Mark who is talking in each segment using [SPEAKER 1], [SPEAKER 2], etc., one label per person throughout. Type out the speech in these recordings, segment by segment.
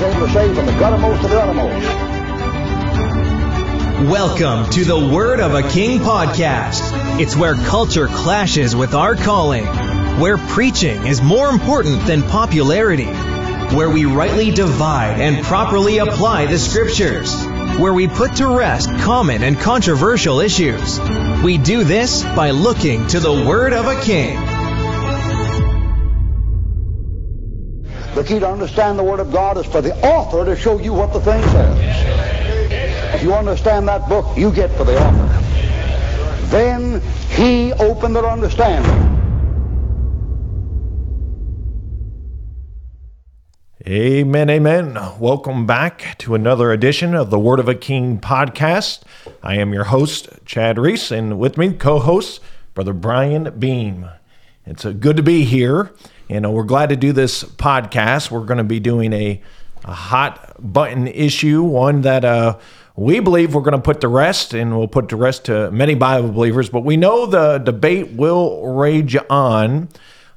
[SPEAKER 1] He's able to save from the guttermost the.
[SPEAKER 2] Welcome to the Word of a King podcast. It's where culture clashes with our calling, where preaching is more important than popularity, where we rightly divide and properly apply the scriptures, where we put to rest common and controversial issues. We do this by looking to the Word of a King.
[SPEAKER 1] The key to understand the Word of God is for the author to show you what the thing says. If you understand that book, you get for the author. Then he opened their understanding.
[SPEAKER 3] Amen, amen. Welcome back to another edition of the Word of a King podcast. I am your host, Chad Reese, and with me, co host, Brother Brian Beam. It's good to be here, and know, we're glad to do this podcast. We're going to be doing a, a hot button issue, one that uh, we believe we're going to put to rest, and we'll put to rest to many Bible believers, but we know the debate will rage on.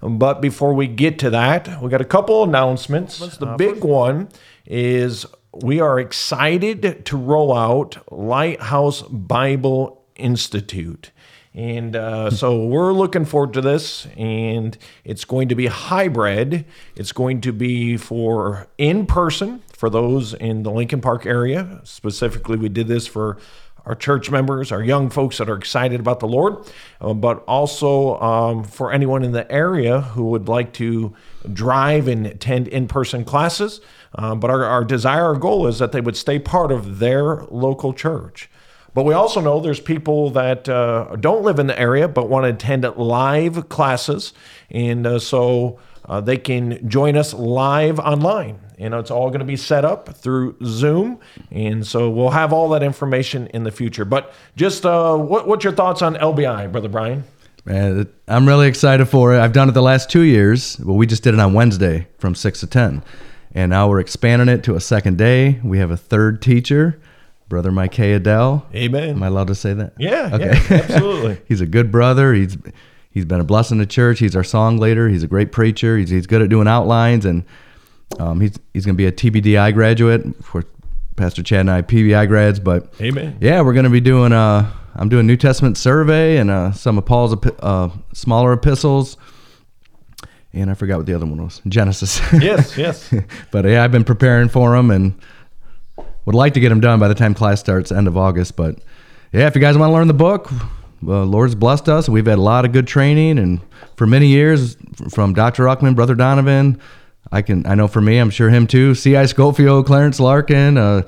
[SPEAKER 3] But before we get to that, we got a couple announcements. The big one is we are excited to roll out Lighthouse Bible Institute. And uh, so we're looking forward to this, and it's going to be hybrid. It's going to be for in person for those in the Lincoln Park area. Specifically, we did this for our church members, our young folks that are excited about the Lord, uh, but also um, for anyone in the area who would like to drive and attend in person classes. Uh, but our, our desire, our goal is that they would stay part of their local church. But we also know there's people that uh, don't live in the area but want to attend live classes. And uh, so uh, they can join us live online. You know, it's all going to be set up through Zoom, and so we'll have all that information in the future. But just uh, what, what's your thoughts on LBI, brother Brian?
[SPEAKER 4] Man, I'm really excited for it. I've done it the last two years. Well, we just did it on Wednesday from six to ten, and now we're expanding it to a second day. We have a third teacher, brother Mike Adele.
[SPEAKER 3] Amen.
[SPEAKER 4] Am I allowed to say that?
[SPEAKER 3] Yeah, yeah, absolutely.
[SPEAKER 4] He's a good brother. He's he's been a blessing to church. He's our song leader. He's a great preacher. He's he's good at doing outlines and um, he's he's going to be a TBDI graduate for Pastor Chad and I PBI grads, but
[SPEAKER 3] Amen.
[SPEAKER 4] Yeah, we're going to be doing uh I'm doing New Testament survey and uh, some of Paul's uh, smaller epistles. And I forgot what the other one was. Genesis.
[SPEAKER 3] Yes, yes.
[SPEAKER 4] but yeah, I've been preparing for them and would like to get them done by the time class starts end of August. But yeah, if you guys want to learn the book, well, Lord's blessed us. We've had a lot of good training, and for many years, from Dr. Ruckman, Brother Donovan, I can I know for me, I'm sure him too. C.I. Scofield, Clarence Larkin, uh,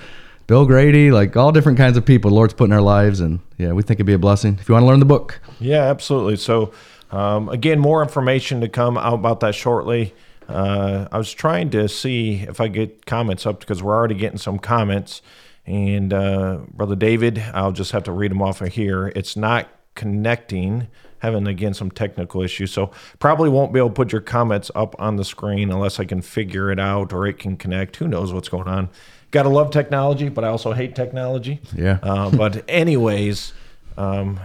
[SPEAKER 4] Bill Grady, like all different kinds of people. Lord's put in our lives, and yeah, we think it'd be a blessing if you want to learn the book.
[SPEAKER 3] Yeah, absolutely. So um, again, more information to come out about that shortly. Uh, I was trying to see if I get comments up because we're already getting some comments. And uh, brother David, I'll just have to read them off of here. It's not connecting having again some technical issues so probably won't be able to put your comments up on the screen unless i can figure it out or it can connect who knows what's going on gotta love technology but i also hate technology
[SPEAKER 4] Yeah.
[SPEAKER 3] uh, but anyways um,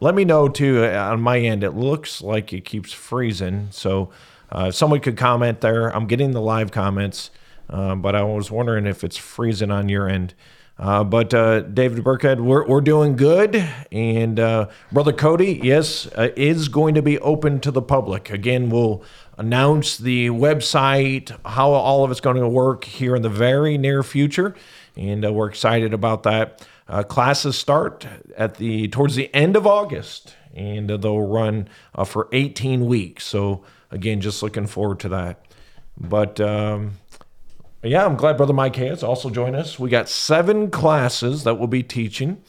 [SPEAKER 3] let me know too uh, on my end it looks like it keeps freezing so if someone could comment there i'm getting the live comments uh, but i was wondering if it's freezing on your end uh, but uh, David Burkhead, we're, we're doing good. And uh, Brother Cody, yes, uh, is going to be open to the public. Again, we'll announce the website, how all of it's going to work here in the very near future. And uh, we're excited about that. Uh, classes start at the towards the end of August, and they'll run for 18 weeks. So again, just looking forward to that. But um, yeah, I'm glad Brother Mike has also joined us. We got seven classes that we'll be teaching.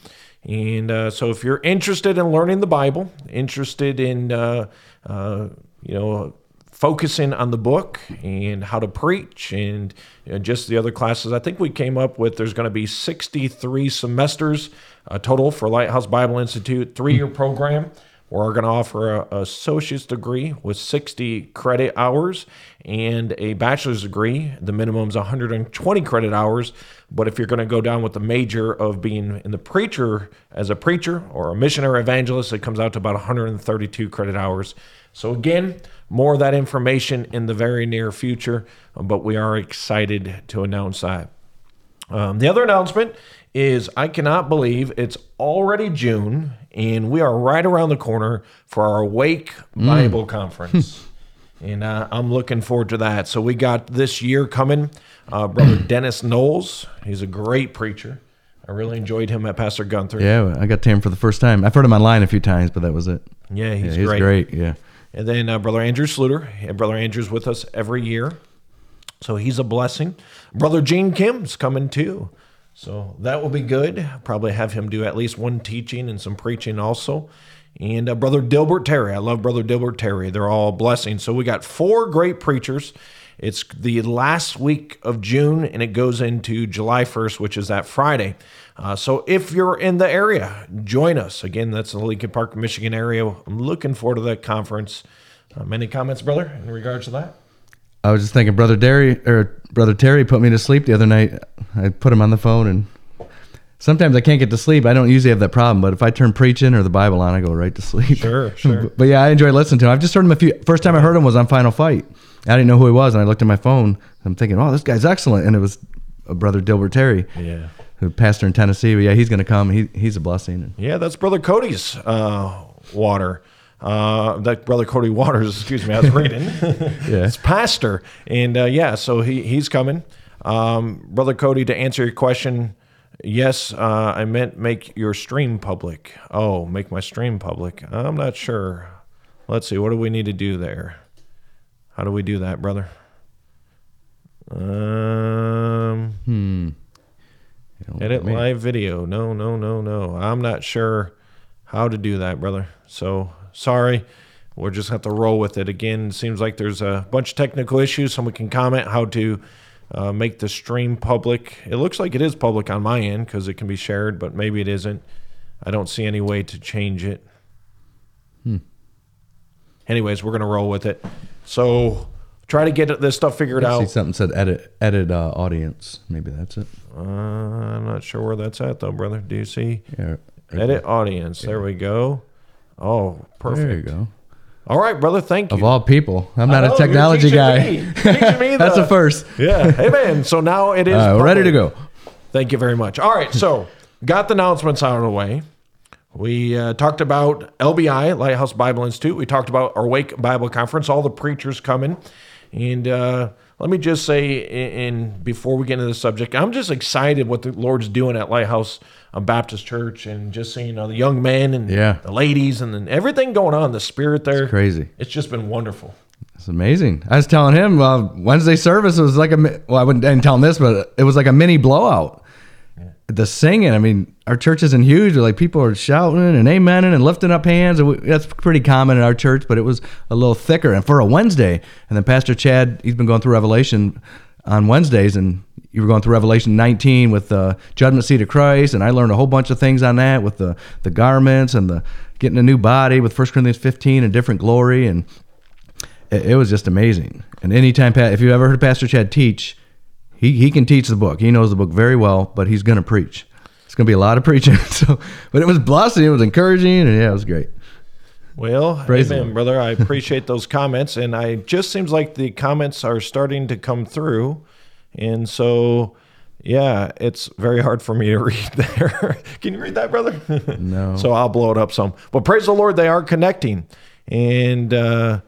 [SPEAKER 3] And uh, so if you're interested in learning the Bible, interested in, uh, uh, you know, focusing on the book and how to preach and you know, just the other classes, I think we came up with there's going to be 63 semesters uh, total for Lighthouse Bible Institute, three year program. We're going to offer a, associate's degree with 60 credit hours and a bachelor's degree. The minimum is 120 credit hours. But if you're going to go down with the major of being in the preacher as a preacher or a missionary evangelist, it comes out to about 132 credit hours. So, again, more of that information in the very near future, but we are excited to announce that. Um, the other announcement is I cannot believe it's already June and we are right around the corner for our Wake Bible Conference. and uh, I'm looking forward to that. So we got this year coming. Uh, Brother Dennis Knowles, he's a great preacher. I really enjoyed him at Pastor Gunther.
[SPEAKER 4] Yeah, I got to him for the first time. I've heard him online a few times, but that was it.
[SPEAKER 3] Yeah, he's,
[SPEAKER 4] yeah, he's
[SPEAKER 3] great.
[SPEAKER 4] great. Yeah.
[SPEAKER 3] And then uh, Brother Andrew Sluter. And Brother Andrew's with us every year. So he's a blessing. Brother Gene Kim's coming too. So that will be good. Probably have him do at least one teaching and some preaching also. And uh, Brother Dilbert Terry. I love Brother Dilbert Terry. They're all blessings. So we got four great preachers. It's the last week of June and it goes into July 1st, which is that Friday. Uh, so if you're in the area, join us. Again, that's the Lincoln Park, Michigan area. I'm looking forward to that conference. Um, any comments, brother, in regards to that?
[SPEAKER 4] I was just thinking, brother Terry or brother Terry put me to sleep the other night. I put him on the phone, and sometimes I can't get to sleep. I don't usually have that problem, but if I turn preaching or the Bible on, I go right to sleep.
[SPEAKER 3] Sure, sure.
[SPEAKER 4] but yeah, I enjoy listening to him. I've just heard him a few. First time I heard him was on Final Fight. I didn't know who he was, and I looked at my phone. I'm thinking, oh, this guy's excellent, and it was a brother Dilbert Terry.
[SPEAKER 3] Yeah.
[SPEAKER 4] Who pastor in Tennessee, but yeah, he's going to come. He, he's a blessing.
[SPEAKER 3] Yeah, that's Brother Cody's uh, water. Uh, that brother Cody Waters, excuse me, I was reading.
[SPEAKER 4] Yeah.
[SPEAKER 3] it's pastor, and uh, yeah, so he he's coming. Um, brother Cody, to answer your question, yes, uh, I meant make your stream public. Oh, make my stream public. I'm not sure. Let's see, what do we need to do there? How do we do that, brother? Um,
[SPEAKER 4] Hmm.
[SPEAKER 3] Edit
[SPEAKER 4] I
[SPEAKER 3] live video. No, no, no, no. I'm not sure how to do that, brother. So sorry. We'll just have to roll with it. Again, seems like there's a bunch of technical issues. Someone can comment how to uh, make the stream public. It looks like it is public on my end because it can be shared, but maybe it isn't. I don't see any way to change it.
[SPEAKER 4] Hmm.
[SPEAKER 3] Anyways, we're going to roll with it. So try to get this stuff figured
[SPEAKER 4] I see
[SPEAKER 3] out.
[SPEAKER 4] something said edit edit uh, audience. Maybe that's it.
[SPEAKER 3] Uh, I'm not sure where that's at, though, brother. Do you see?
[SPEAKER 4] Yeah. right
[SPEAKER 3] Edit audience. There we go. Oh, perfect.
[SPEAKER 4] There you go.
[SPEAKER 3] All right, brother. Thank you.
[SPEAKER 4] Of all people, I'm not
[SPEAKER 3] know,
[SPEAKER 4] a
[SPEAKER 3] you're
[SPEAKER 4] technology guy.
[SPEAKER 3] me. Me
[SPEAKER 4] That's
[SPEAKER 3] the-
[SPEAKER 4] a first.
[SPEAKER 3] yeah. Hey, man. So now it is.
[SPEAKER 4] We're ready to go.
[SPEAKER 3] Thank you very much. All right. So got the announcements out of the way. We uh, talked about LBI, Lighthouse Bible Institute. We talked about our Wake Bible Conference, all the preachers coming. And uh, let me just say, in before we get into the subject, I'm just excited what the Lord's doing at Lighthouse uh, Baptist Church and just seeing you know, the young men and
[SPEAKER 4] Yeah.
[SPEAKER 3] the ladies and then everything going on, the spirit there.
[SPEAKER 4] Crazy.
[SPEAKER 3] It's just been wonderful.
[SPEAKER 4] It's amazing. I was telling him uh, Wednesday service was like a well, I wouldn't didn't tell him this, but it was like a mini blowout. The singing, I mean, our church isn't huge. Like people are shouting and amening and lifting up hands, and we, that's pretty common in our church. But it was a little thicker, and for a Wednesday, and then Pastor Chad, he's been going through Revelation on Wednesdays, and you were going through Revelation 19 with the judgment seat of Christ, and I learned a whole bunch of things on that with the the garments and the getting a new body with 1 Corinthians 15 and different glory and it, it was just amazing. And anytime, Pat, if you ever heard Pastor Chad teach, he, he can teach the book. He knows the book very well, but he's going to preach. It's going to be a lot of preaching. So, but it was blessing. It was encouraging, and yeah, it was great.
[SPEAKER 3] Well,
[SPEAKER 4] Praise
[SPEAKER 3] amen, brother. I appreciate those comments, and I just seems like the comments are starting to come through, and so yeah, it's very hard for me to read there. Can you read that, brother?
[SPEAKER 4] No.
[SPEAKER 3] so I'll blow it up some. But praise the Lord, they are connecting, and uh,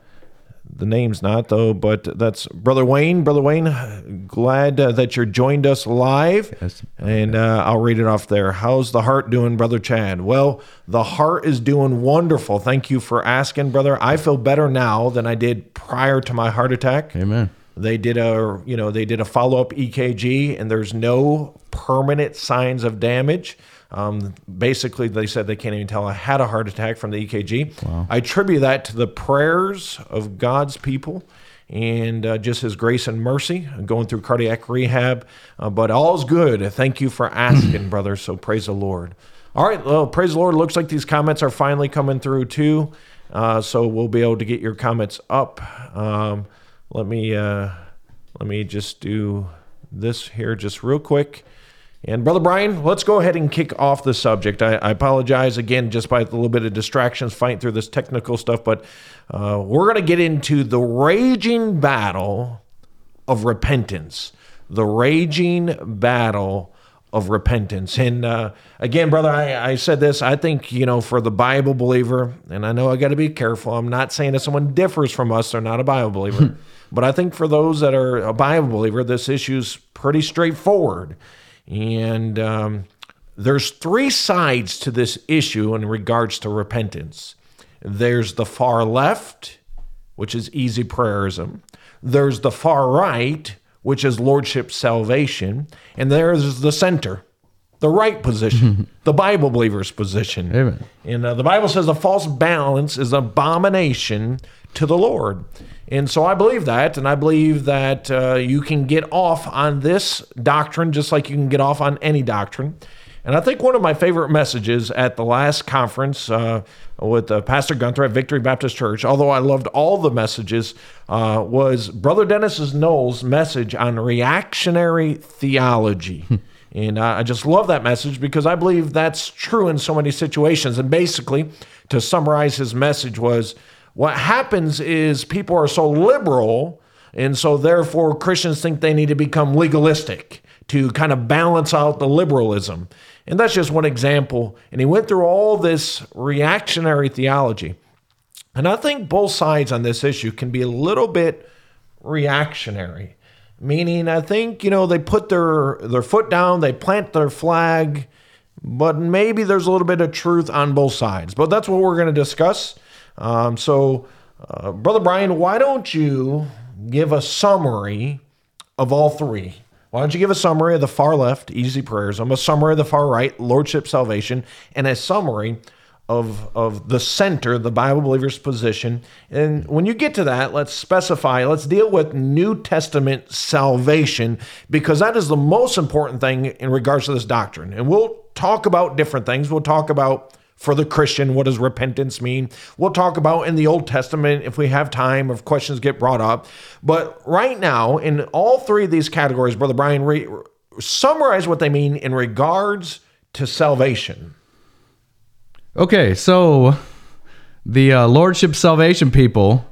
[SPEAKER 3] the name's not though. But that's brother Wayne. Brother Wayne, glad uh, that you're joined us live.
[SPEAKER 4] Yes.
[SPEAKER 3] And uh, I'll read it off there. How's the heart doing, Brother Chad? Well, the heart is doing wonderful. Thank you for asking, brother. I feel better now than I did prior to my heart attack.
[SPEAKER 4] Amen.
[SPEAKER 3] They did a, you know, they did a follow-up EKG, and there's no permanent signs of damage. Um, basically, they said they can't even tell I had a heart attack from the EKG. I attribute that to the prayers of God's people and uh, just His grace and mercy. I'm going through cardiac rehab, uh, but all's good. Thank you for asking, brother. So praise the Lord. All right, well, praise the Lord. Looks like these comments are finally coming through too. Uh, so we'll be able to get your comments up. Um, let me uh, let me just do this here just real quick, And Brother Brian, let's go ahead and kick off the subject. I, I apologize again just by a little bit of distractions fighting through this technical stuff, but uh, we're going to get into the raging battle of repentance. The raging battle of repentance. And uh, again, brother, I, I said this. I think, you know, for the Bible believer, and I know I got to be careful. I'm not saying that someone differs from us, they're not a Bible believer. but I think for those that are a Bible believer, this issue's pretty straightforward. And um, there's three sides to this issue in regards to repentance there's the far left, which is easy prayerism, there's the far right, which is lordship salvation, and there's the center. The right position, the Bible believer's position.
[SPEAKER 4] Amen.
[SPEAKER 3] And uh, the Bible says a false balance is an abomination to the Lord. And so I believe that, and I believe that uh, you can get off on this doctrine just like you can get off on any doctrine. And I think one of my favorite messages at the last conference uh, with uh, Pastor Gunther at Victory Baptist Church, although I loved all the messages, uh, was Brother Dennis Knowles' message on reactionary theology. and uh, I just love that message because I believe that's true in so many situations. And basically, to summarize his message was what happens is people are so liberal, and so therefore Christians think they need to become legalistic to kind of balance out the liberalism. And that's just one example. And he went through all this reactionary theology. And I think both sides on this issue can be a little bit reactionary. Meaning, I think, you know, they put their, their foot down, they plant their flag, but maybe there's a little bit of truth on both sides. But that's what we're going to discuss. Um, so, uh, Brother Brian, why don't you give a summary of all three? Why don't you give a summary of the far left, easy prayers, I'm a summary of the far right, lordship salvation, and a summary of, of the center, the Bible believer's position. And when you get to that, let's specify, let's deal with New Testament salvation, because that is the most important thing in regards to this doctrine. And we'll talk about different things. We'll talk about for the Christian, what does repentance mean? We'll talk about in the Old Testament if we have time, if questions get brought up. But right now, in all three of these categories, Brother Brian, re- summarize what they mean in regards to salvation.
[SPEAKER 4] Okay, so the uh, Lordship Salvation people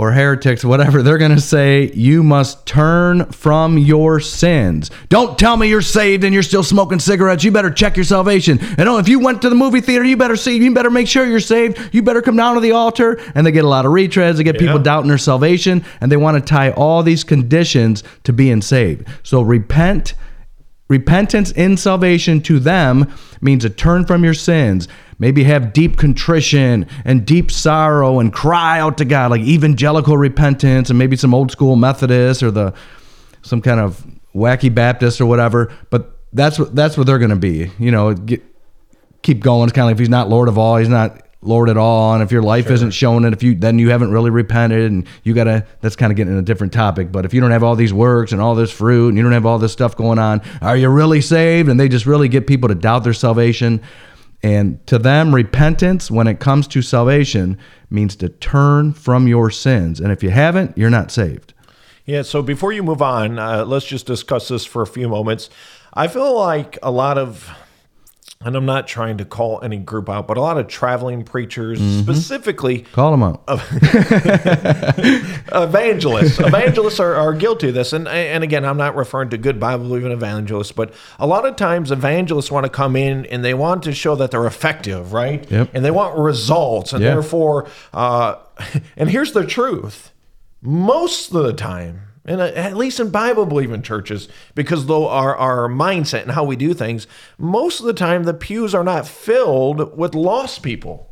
[SPEAKER 4] or heretics, whatever, they're going to say you must turn from your sins. Don't tell me you're saved and you're still smoking cigarettes. You better check your salvation. And oh, if you went to the movie theater, you better see, you better make sure you're saved. You better come down to the altar. And they get a lot of retreads. They get people doubting their salvation, and they want to tie all these conditions to being saved. So repent. Repentance in salvation to them means a turn from your sins, maybe have deep contrition and deep sorrow and cry out to God, like evangelical repentance and maybe some old school Methodist or the some kind of wacky Baptist or whatever. But that's what that's what they're going to be. You know, get, keep going. It's kind of like if he's not Lord of all, he's not Lord at all. And if your life isn't showing it, if you then you haven't really repented, and you gotta that's kind of getting in a different topic. But if you don't have all these works and all this fruit, and you don't have all this stuff going on, are you really saved? And they just really get people to doubt their salvation. And to them, repentance when it comes to salvation means to turn from your sins. And if you haven't, you're not saved.
[SPEAKER 3] Yeah, so before you move on, uh, let's just discuss this for a few moments. I feel like a lot of, and I'm not trying to call any group out, but a lot of traveling preachers, specifically
[SPEAKER 4] Call them out.
[SPEAKER 3] evangelists. evangelists are, are guilty of this. And, and again, I'm not referring to good Bible believing evangelists, but a lot of times evangelists want to come in and they want to show that they're effective, right?
[SPEAKER 4] Yep.
[SPEAKER 3] And they want results. And
[SPEAKER 4] Yeah.
[SPEAKER 3] therefore, uh, and here's the truth most of the time, and uh, at least in Bible believing churches, because though our, our mindset and how we do things, most of the time the pews are not filled with lost people.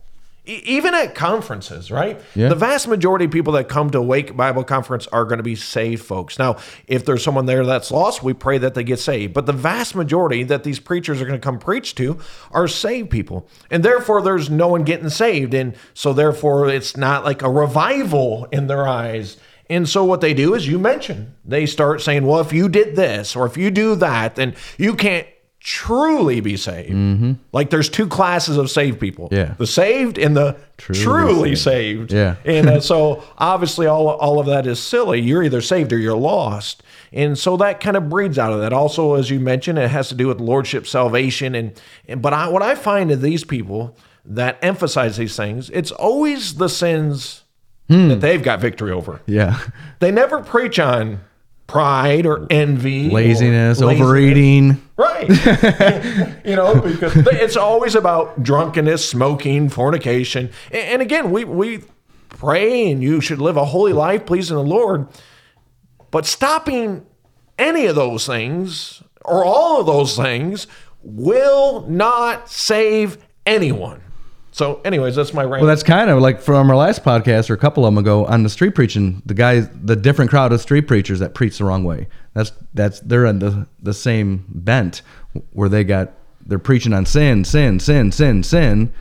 [SPEAKER 3] E- Even at conferences, right?
[SPEAKER 4] Yeah.
[SPEAKER 3] The vast majority of people that come to Wake Bible Conference are going to be saved folks. Now, if there's someone there that's lost, we pray that they get saved. But the vast majority that these preachers are going to come preach to are saved people. And therefore, there's no one getting saved. And so, therefore, it's not like a revival in their eyes. And so, what they do is you mentioned, they start saying, well, if you did this or if you do that, then you can't truly be saved. Like there's two classes of saved people.
[SPEAKER 4] Yeah.
[SPEAKER 3] The saved and the truly, saved.
[SPEAKER 4] Yeah.
[SPEAKER 3] and uh, so obviously all all of that is silly. You're either saved or you're lost. And so that kind of breeds out of that. Also, as you mentioned, it has to do with lordship, salvation, and, and but I, what I find in these people that emphasize these things, it's always the sins Hmm. that they've got victory over.
[SPEAKER 4] Yeah.
[SPEAKER 3] They never preach on pride or envy, or
[SPEAKER 4] Laziness,
[SPEAKER 3] laziness.
[SPEAKER 4] overeating.
[SPEAKER 3] Right. you know, because it's always about drunkenness, smoking, fornication. And and again, we, we pray and you should live a holy life pleasing the Lord. But stopping any of those things or all of those things will not save anyone. So, anyways, that's my rant.
[SPEAKER 4] Well, that's kind of like from our last podcast or a couple of them ago on the street preaching. The guys, the different crowd of street preachers that preach the wrong way. That's that's they're in the the same bent where they got they're preaching on sin, sin, sin, sin, sin,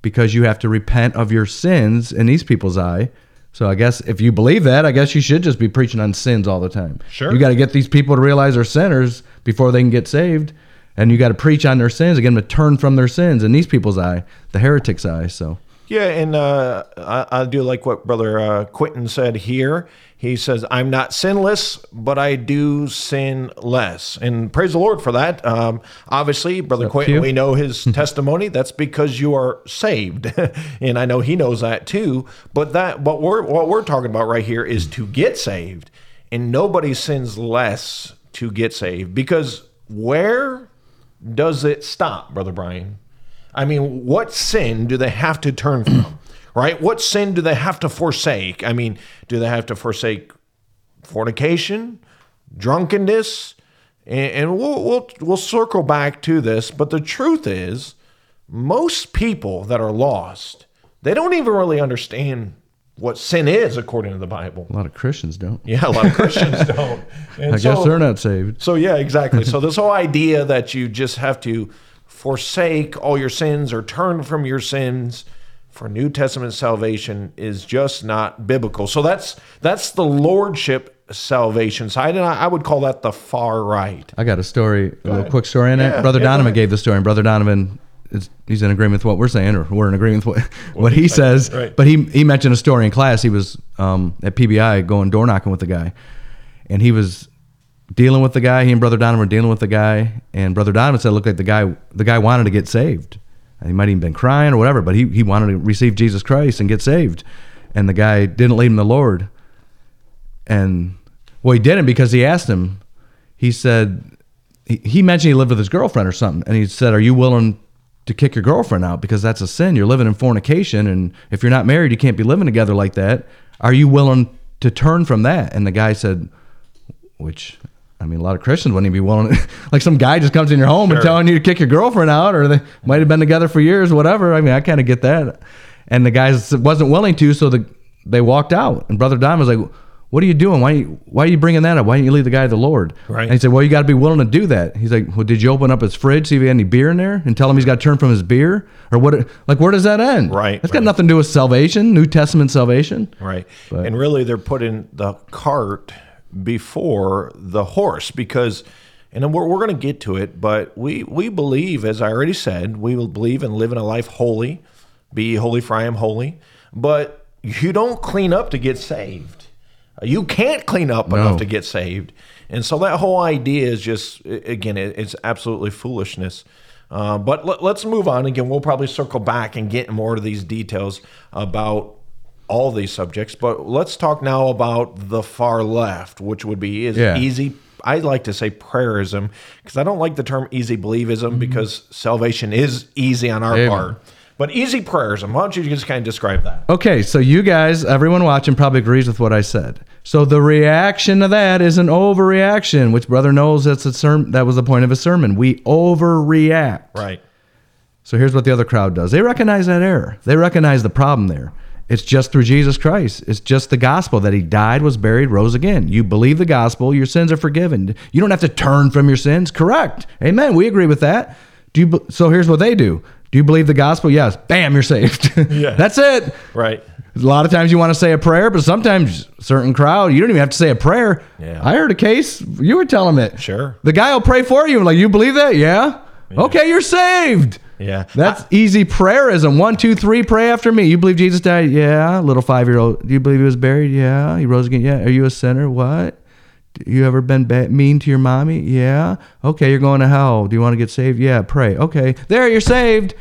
[SPEAKER 4] because you have to repent of your sins in these people's eye. So I guess if you believe that, I guess you should just be preaching on sins all the time.
[SPEAKER 3] Sure.
[SPEAKER 4] You got to get these people to realize they're sinners before they can get saved. And you got to preach on their sins, get them to turn from their sins in these people's eye, the heretics' eye. So
[SPEAKER 3] Yeah, and uh, I, I do like what Brother uh, Quentin said here. He says, I'm not sinless, but I do sin less. And praise the Lord for that. Um, obviously, Brother Quentin,
[SPEAKER 4] you.
[SPEAKER 3] we know his testimony. That's because you are saved. and I know he knows that too. But that what we're what we're talking about right here is to get saved. And nobody sins less to get saved. Because where does it stop, Brother Brian? I mean, what sin do they have to turn from? Right? What sin do they have to forsake? I mean, do they have to forsake fornication, drunkenness? And, and we'll, we'll we'll circle back to this, but the truth is, most people that are lost, they don't even really understand what sin is according to the Bible.
[SPEAKER 4] a lot of Christians don't.
[SPEAKER 3] Yeah, a lot of Christians don't. And
[SPEAKER 4] I guess they're not saved.
[SPEAKER 3] so yeah, exactly. so this whole idea that you just have to forsake all your sins or turn from your sins for New Testament salvation is just not biblical. So that's that's the lordship salvation side, and I, I would call that the far right.
[SPEAKER 4] I got a story, a little quick story in it. Brother
[SPEAKER 3] yeah,
[SPEAKER 4] Donovan
[SPEAKER 3] ahead.
[SPEAKER 4] gave the story, and Brother Donovan is he's in agreement with what we're saying, or we're in agreement with what, what he says.
[SPEAKER 3] Right.
[SPEAKER 4] But he he mentioned a story in class. He was um, at PBI going door knocking with the guy, and he was dealing with the guy. He and Brother Donovan were dealing with the guy, and Brother Donovan said, it "Looked like the guy the guy wanted to get saved. And he might even been crying or whatever, but he he wanted to receive Jesus Christ and get saved, and the guy didn't lead him the Lord." And well, he didn't because he asked him. He said he, he mentioned he lived with his girlfriend or something, and he said, "Are you willing to kick your girlfriend out because that's a sin? You're living in fornication, and if you're not married, you can't be living together like that. Are you willing to turn from that?" And the guy said, "Which." I mean, a lot of Christians wouldn't even be willing. Like some guy just comes in your home and telling you to kick your girlfriend out, or they might have been together for years, whatever. I mean, I kind of get that. And the guy wasn't willing to, so the they walked out. And Brother Don was like, "What are you doing? Why why are you bringing that up? Why don't you leave the guy to the Lord?"
[SPEAKER 3] Right.
[SPEAKER 4] And he said, "Well, you got to be willing to do that." He's like, "Well, did you open up his fridge, see if he had any beer in there, and tell him he's got to turn from his beer, or what? Like, where does that end?
[SPEAKER 3] Right,
[SPEAKER 4] That's got
[SPEAKER 3] right.
[SPEAKER 4] nothing to do with salvation, New Testament salvation.
[SPEAKER 3] Right.
[SPEAKER 4] But-
[SPEAKER 3] and really, they're putting the cart before the horse because, and then we're, we're going to get to it, but we, we believe, as I already said, we will believe and live in living a life holy, be holy, for I am holy. But you don't clean up to get saved. You can't clean up
[SPEAKER 4] No.
[SPEAKER 3] enough to get saved. And so that whole idea is just, again, it's absolutely foolishness. Uh, but let, let's move on. Again, we'll probably circle back and get more of these details about all these subjects. But let's talk now about the far left, which would be is
[SPEAKER 4] Yeah.
[SPEAKER 3] easy. I like to say prayerism because I don't like the term easy believism because salvation is easy on our
[SPEAKER 4] Amen.
[SPEAKER 3] part. But easy prayerism, why don't you just kind of describe that?
[SPEAKER 4] Okay, so you guys, everyone watching, probably agrees with what I said. So the reaction to that is an overreaction, which brother knows that's a sermon. That was the point of a sermon. We overreact.
[SPEAKER 3] Right.
[SPEAKER 4] So here's what the other crowd does. They recognize that error. They recognize the problem there. It's just through Jesus Christ. It's just the gospel that he died, was buried, rose again. You believe the gospel, your sins are forgiven. You don't have to turn from your sins. Correct. Amen. We agree with that. Do you so here's what they do. Do you believe the gospel? Yes. Bam, you're saved.
[SPEAKER 3] Yeah.
[SPEAKER 4] That's it.
[SPEAKER 3] Right.
[SPEAKER 4] A lot of times you want to say a prayer, but sometimes certain crowd, you don't even have to say a prayer.
[SPEAKER 3] Yeah.
[SPEAKER 4] I heard a case, you were telling it.
[SPEAKER 3] Sure.
[SPEAKER 4] The guy will pray for you. Like, you believe that? Yeah. Okay, you're saved.
[SPEAKER 3] Yeah.
[SPEAKER 4] That's easy prayerism. One, two, three, pray after me. You believe Jesus died? Yeah. Little five year old. Do you believe he was buried? Yeah. He rose again? Yeah. Are you a sinner? What? You ever been ba- mean to your mommy? Yeah. Okay, you're going to hell. Do you want to get saved? Yeah. Pray. Okay. There, you're saved.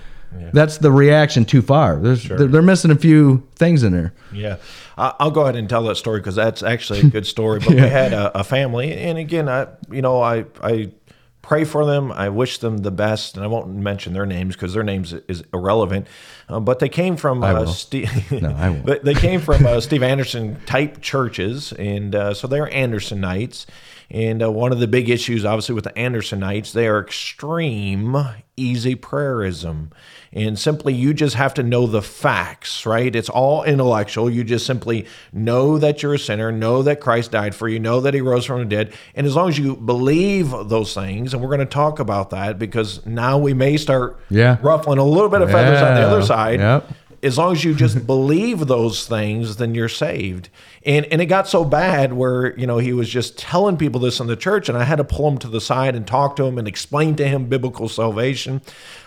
[SPEAKER 4] That's the reaction too far. There's, they're, they're missing a few things in there.
[SPEAKER 3] Yeah, I- I'll go ahead and tell that story because that's actually a good story. But we had a, a family, and again, I you know I I pray for them. I wish them the best, and I won't mention their names because their names is irrelevant. Uh, but they came from uh. Steve.
[SPEAKER 4] No, I won't.
[SPEAKER 3] they, they came from uh, Steve Anderson type churches, and uh, so they're Andersonites. And uh, one of the big issues, obviously, with the Andersonites, they are extreme easy prayerism. And simply, you just have to know the facts, right? It's all intellectual. You just simply know that you're a sinner, know that Christ died for you, know that he rose from the dead. And as long as you believe those things, and we're going to talk about that because now we may start
[SPEAKER 4] Yeah.
[SPEAKER 3] ruffling a little bit of feathers on the other side
[SPEAKER 4] Yep.
[SPEAKER 3] As long as you just believe those things, then you're saved. And and it got so bad where you know he was just telling people this in the church, and I had to pull him to the side and talk to him and explain to him biblical salvation.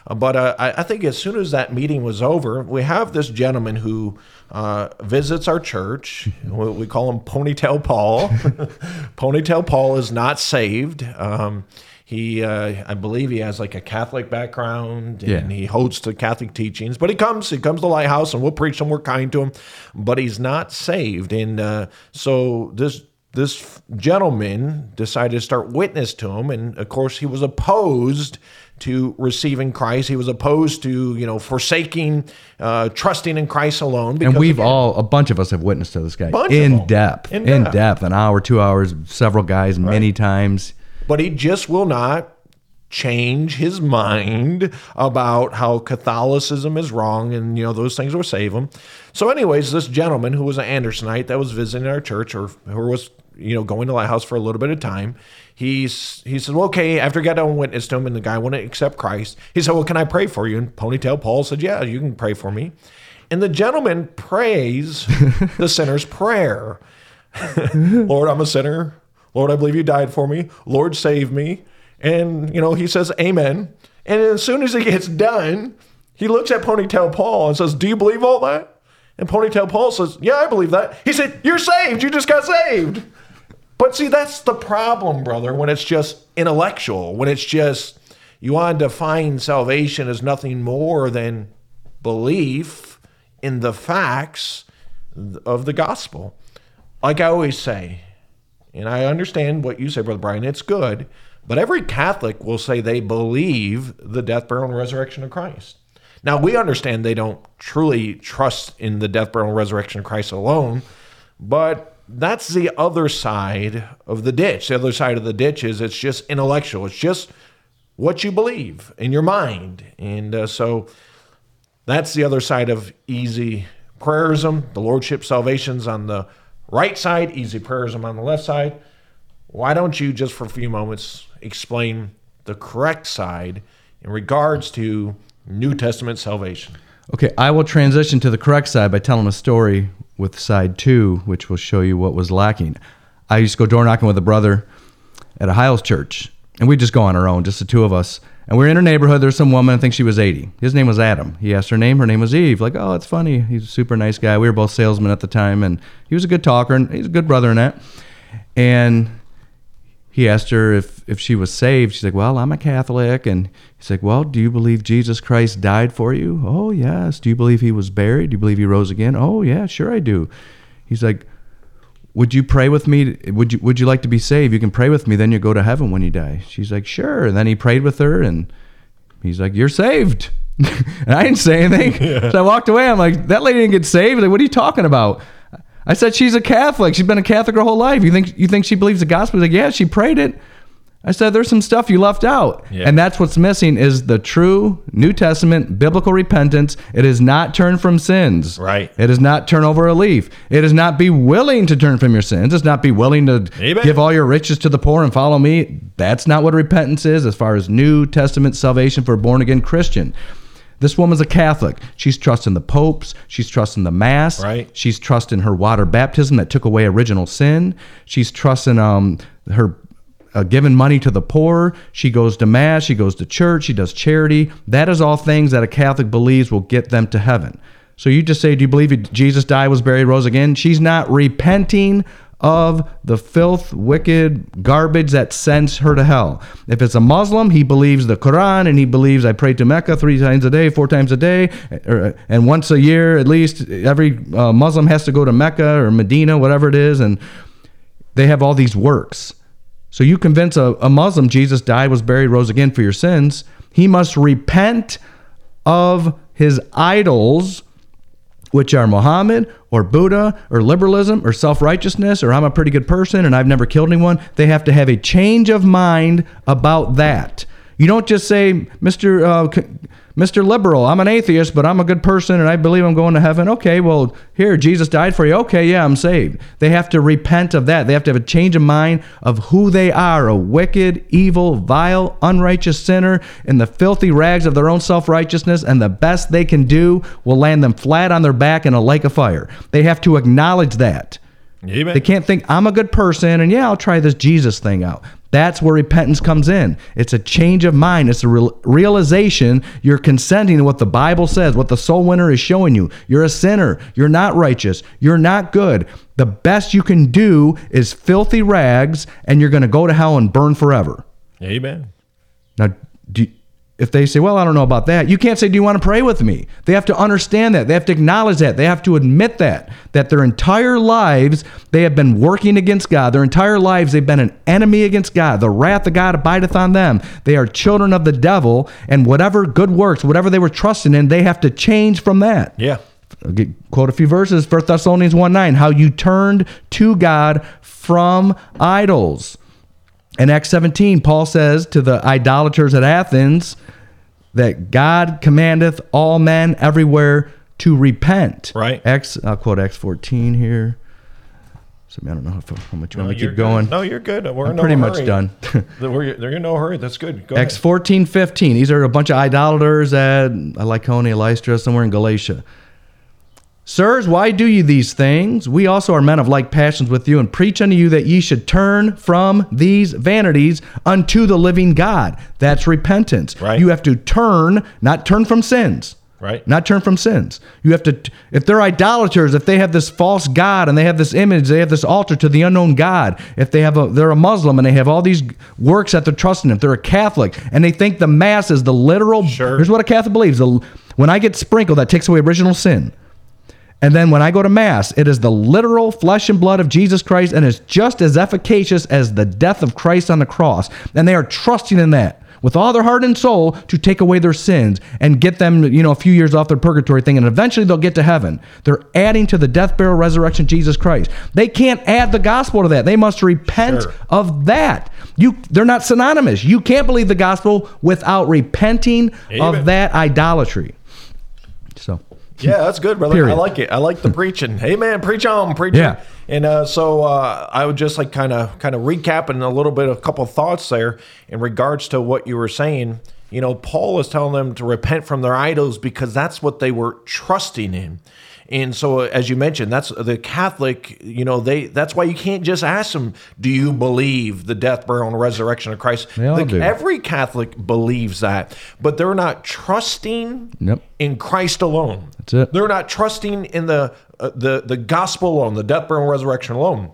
[SPEAKER 3] Uh, but uh, I, I think as soon as that meeting was over, we have this gentleman who uh, visits our church. We we call him Ponytail Paul. Ponytail Paul is not saved. Um, he, uh, I believe, he has like a Catholic background, and
[SPEAKER 4] Yeah.
[SPEAKER 3] he holds to Catholic teachings. But he comes, he comes to the Lighthouse, and we'll preach him. We're kind to him, but he's not saved. And uh, so this this gentleman decided to start witness to him, and of course, he was opposed to receiving Christ. He was opposed to you know forsaking, uh, trusting in Christ alone.
[SPEAKER 4] And we've
[SPEAKER 3] again,
[SPEAKER 4] all, a bunch of us have witnessed to this guy
[SPEAKER 3] Bunch of
[SPEAKER 4] in depth,
[SPEAKER 3] In
[SPEAKER 4] in
[SPEAKER 3] depth.
[SPEAKER 4] depth, an hour, two hours, several guys, many times.
[SPEAKER 3] But he just will not change his mind about how Catholicism is wrong and you know those things will save him. So, anyways, this gentleman who was an Andersonite that was visiting our church or who was you know going to Lighthouse for a little bit of time, he's he said, well, "Okay." After he got done witness to him and the guy wouldn't accept Christ, he said, "Well, can I pray for you?" And Ponytail Paul said, "Yeah, you can pray for me." And the gentleman prays the sinner's prayer. Lord, I'm a sinner. Lord, I believe you died for me. Lord, save me. And, you know, he says, Amen. And as soon as he gets done, he looks at Ponytail Paul and says, Do you believe all that? And Ponytail Paul says, Yeah, I believe that. He said, You're saved. You just got saved. But see, that's the problem, brother, when it's just intellectual, when it's just you want to define salvation as nothing more than belief in the facts of the gospel. Like I always say, and I understand what you say, Brother Brian, it's good, but every Catholic will say they believe the death, burial, and resurrection of Christ. Now, we understand they don't truly trust in the death, burial, and resurrection of Christ alone, but that's the other side of the ditch. The other side of the ditch is it's just intellectual, it's just what you believe in your mind. And uh, so that's the other side of easy prayerism. The Lordship salvation's on the right side, easy prayerism on the left side. Why don't you just for a few moments explain the correct side in regards to New Testament salvation?
[SPEAKER 4] Okay, I will transition to the correct side by telling a story with side two, which will show you what was lacking. I used to go door knocking with a brother at a Hyles church, and we'd just go on our own, just the two of us. And we were in her neighborhood. There's some woman, I think she was 80. His name was Adam. He asked her name. Her name was Eve. Like, oh, it's funny. He's a super nice guy. We were both salesmen at the time, and he was a good talker, and he's a good brother in that. And he asked her if, if she was saved. She's like, Well, I'm a Catholic. And he's like, Well, do you believe Jesus Christ died for you? Oh, yes. Do you believe he was buried? Do you believe he rose again? Oh, yeah, sure I do. He's like, Would you pray with me? Would you would you like to be saved? You can pray with me, then you go to heaven when you die. She's like, Sure. And then he prayed with her and he's like, You're saved. and I didn't say anything. So I walked away. I'm like, that lady didn't get saved. Like, what are you talking about? I said she's a Catholic. She's been a Catholic her whole life. You think you think she believes the gospel? He's like, yeah, she prayed it. I said there's some stuff you left out,
[SPEAKER 3] Yeah.
[SPEAKER 4] and that's what's missing is the true New Testament biblical repentance. It is not turn from sins.
[SPEAKER 3] Right.
[SPEAKER 4] It is not turn over a leaf. It is not be willing to turn from your sins. It's not be willing to
[SPEAKER 3] Amen.
[SPEAKER 4] give all your riches to the poor and follow me. That's not what repentance is as far as New Testament salvation for a born again Christian. This woman's a Catholic. She's trusting the popes. She's trusting the mass.
[SPEAKER 3] Right.
[SPEAKER 4] She's trusting her water baptism that took away original sin. She's trusting um her uh, giving money to the poor. She goes to mass. She goes to church. She does charity. That is all things that a Catholic believes will get them to heaven. So you just say, Do you believe Jesus died, was buried, rose again? She's not repenting of the filth, wicked garbage that sends her to hell. If it's a Muslim, he believes the Quran and he believes I pray to Mecca three times a day, four times a day, or, and once a year at least. Every uh, Muslim has to go to Mecca or Medina, whatever it is, and they have all these works. So you convince a, a Muslim Jesus died, was buried, rose again for your sins. He must repent of his idols which are Muhammad or Buddha or liberalism or self righteousness or I'm a pretty good person and I've never killed anyone. They have to have a change of mind about that. You don't just say, Mr. Uh, Mr. Liberal, I'm an atheist, but I'm a good person and I believe I'm going to heaven. Okay, well, here, Jesus died for you. Okay, yeah, I'm saved. They have to repent of that. They have to have a change of mind of who they are a wicked, evil, vile, unrighteous sinner in the filthy rags of their own self righteousness, and the best they can do will land them flat on their back in a lake of fire. They have to acknowledge that.
[SPEAKER 3] Amen.
[SPEAKER 4] They can't think, I'm a good person and yeah, I'll try this Jesus thing out. That's where repentance comes in. It's a change of mind. It's a real, realization you're consenting to what the Bible says, what the soul winner is showing you. You're a sinner. You're not righteous. You're not good. The best you can do is filthy rags, and you're going to go to hell and burn forever.
[SPEAKER 3] Amen.
[SPEAKER 4] Now, do, if they say, Well, I don't know about that, you can't say, Do you want to pray with me? They have to understand that. They have to acknowledge that. They have to admit that, that their entire lives they have been working against God. Their entire lives they've been an enemy against God. The wrath of God abideth on them. They are children of the devil, and whatever good works, whatever they were trusting in, they have to change from that.
[SPEAKER 3] Yeah.
[SPEAKER 4] Get, quote a few verses 1 Thessalonians 1 9, how you turned to God from idols. In Acts 17, Paul says to the idolaters at Athens that God commandeth all men everywhere to repent.
[SPEAKER 3] Right.
[SPEAKER 4] Acts, I'll quote Acts 14 here. So I don't know how, how much you want to keep going.
[SPEAKER 3] Good. No, you're good. We're
[SPEAKER 4] I'm
[SPEAKER 3] no
[SPEAKER 4] pretty much done.
[SPEAKER 3] We're, they're in no hurry. That's good. Go ahead.
[SPEAKER 4] 14, 15. These are a bunch of idolaters at Lycaonia, Lystra, somewhere in Galatia. Sirs, why do you these things? We also are men of like passions with you, and preach unto you that ye should turn from these vanities unto the living God. That's repentance.
[SPEAKER 3] Right.
[SPEAKER 4] You have to turn, not turn from sins.
[SPEAKER 3] Right.
[SPEAKER 4] Not turn from sins. You have to, if they're idolaters, if they have this false God and they have this image, they have this altar to the unknown God. If they have a, they're a Muslim and they have all these works that they're trusting in. If they're a Catholic and they think the Mass is the literal.
[SPEAKER 3] Sure.
[SPEAKER 4] Here's what a Catholic believes: the, when I get sprinkled, that takes away original sin. And then when I go to Mass, it is the literal flesh and blood of Jesus Christ and is just as efficacious as the death of Christ on the cross. And they are trusting in that with all their heart and soul to take away their sins and get them, you know, a few years off their purgatory thing. And eventually they'll get to heaven. They're adding to the death, burial, resurrection of Jesus Christ. They can't add the gospel to that. They must repent
[SPEAKER 3] Sure.
[SPEAKER 4] of that. You, they're not synonymous. You can't believe the gospel without repenting
[SPEAKER 3] Amen.
[SPEAKER 4] of that idolatry. So.
[SPEAKER 3] Yeah, that's good, brother.
[SPEAKER 4] Period.
[SPEAKER 3] I like it. I like the preaching. Hey, man, preach on, preacher.
[SPEAKER 4] Yeah.
[SPEAKER 3] And uh, so uh, I would just like kind of kind of recapping a little bit, a couple thoughts there in regards to what you were saying. You know, Paul is telling them to repent from their idols because that's what they were trusting in. And so, as you mentioned, that's the Catholic. You know, they that's why you can't just ask them, "Do you believe the death, burial, and resurrection of Christ?"
[SPEAKER 4] They all do.
[SPEAKER 3] Every Catholic believes that, but they're not trusting
[SPEAKER 4] Yep.
[SPEAKER 3] in Christ alone.
[SPEAKER 4] That's it.
[SPEAKER 3] They're not trusting in the uh, the the gospel alone, the death, burial, and resurrection alone.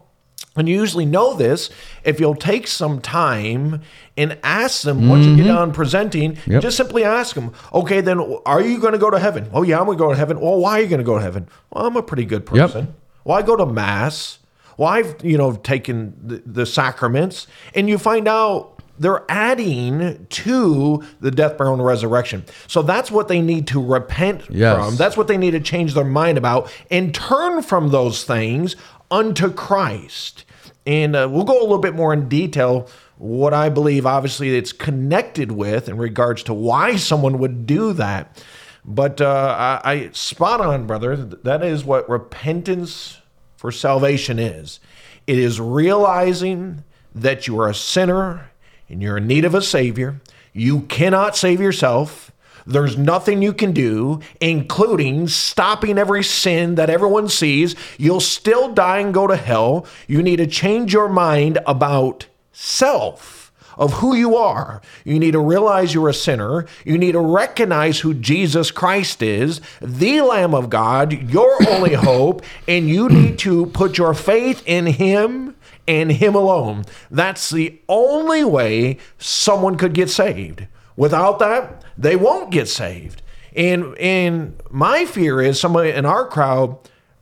[SPEAKER 3] And you usually know this if you'll take some time and ask them once you get done presenting.
[SPEAKER 4] Mm-hmm. Yep.
[SPEAKER 3] Just simply ask them, okay, then are you going to go to heaven? Oh yeah, I'm going to go to heaven. Well, why are you going to go to heaven? Well, I'm a pretty good
[SPEAKER 4] Yep.
[SPEAKER 3] person. Well, I go to mass. Well, I've you know taken the, the sacraments, and you find out they're adding to the death, burial, and resurrection. So that's what they need to repent
[SPEAKER 4] Yes.
[SPEAKER 3] from. That's what they need to change their mind about and turn from those things unto Christ. And uh, we'll go a little bit more in detail what I believe, obviously, it's connected with in regards to why someone would do that. But uh, I, I spot on, brother. That is what repentance for salvation is. It is realizing that you are a sinner and you're in need of a savior. You cannot save yourself. There's nothing you can do, including stopping every sin that everyone sees. You'll still die and go to hell. You need to change your mind about self of who you are. You need to realize you're a sinner. You need to recognize who Jesus Christ is, the Lamb of God, your only hope, and you need to put your faith in Him and Him alone. That's the only way someone could get saved. Without that, they won't get saved. And and my fear is somebody in our crowd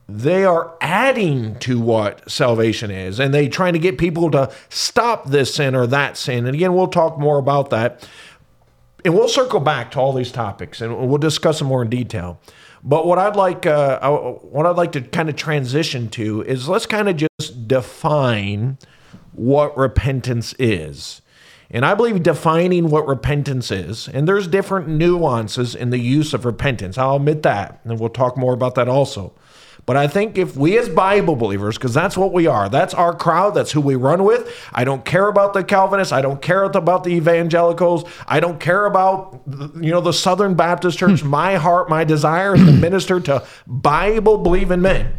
[SPEAKER 3] they are adding to what salvation is and they trying to get people to stop this sin or that sin. And again we'll talk more about that. And we'll circle back to all these topics and we'll discuss them more in detail. But what i'd like uh, what i'd like to kind of transition to is let's kind of just define what repentance is and I believe defining what repentance is, and there's different nuances in the use of repentance. I'll admit that, and we'll talk more about that also. But I think if we as Bible believers, because that's what we are, that's our crowd, that's who we run with. I don't care about the Calvinists. I don't care about the evangelicals. I don't care about you know the Southern Baptist Church. my heart, my desire is to minister to Bible believing men.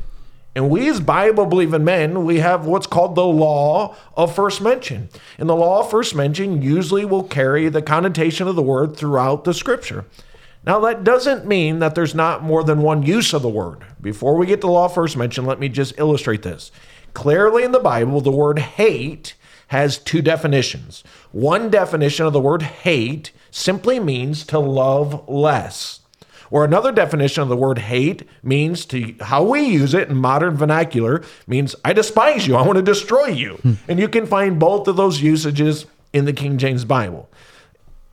[SPEAKER 3] And we, as Bible believing men, we have what's called the law of first mention. And the law of first mention usually will carry the connotation of the word throughout the scripture. Now, that doesn't mean that there's not more than one use of the word. Before we get to law first mention, let me just illustrate this. Clearly in the Bible, the word hate has two definitions. One definition of the word hate simply means to love less. Or another definition of the word hate means to how we use it in modern vernacular means I despise you, I want to destroy you. Hmm. And you can find both of those usages in the King James Bible.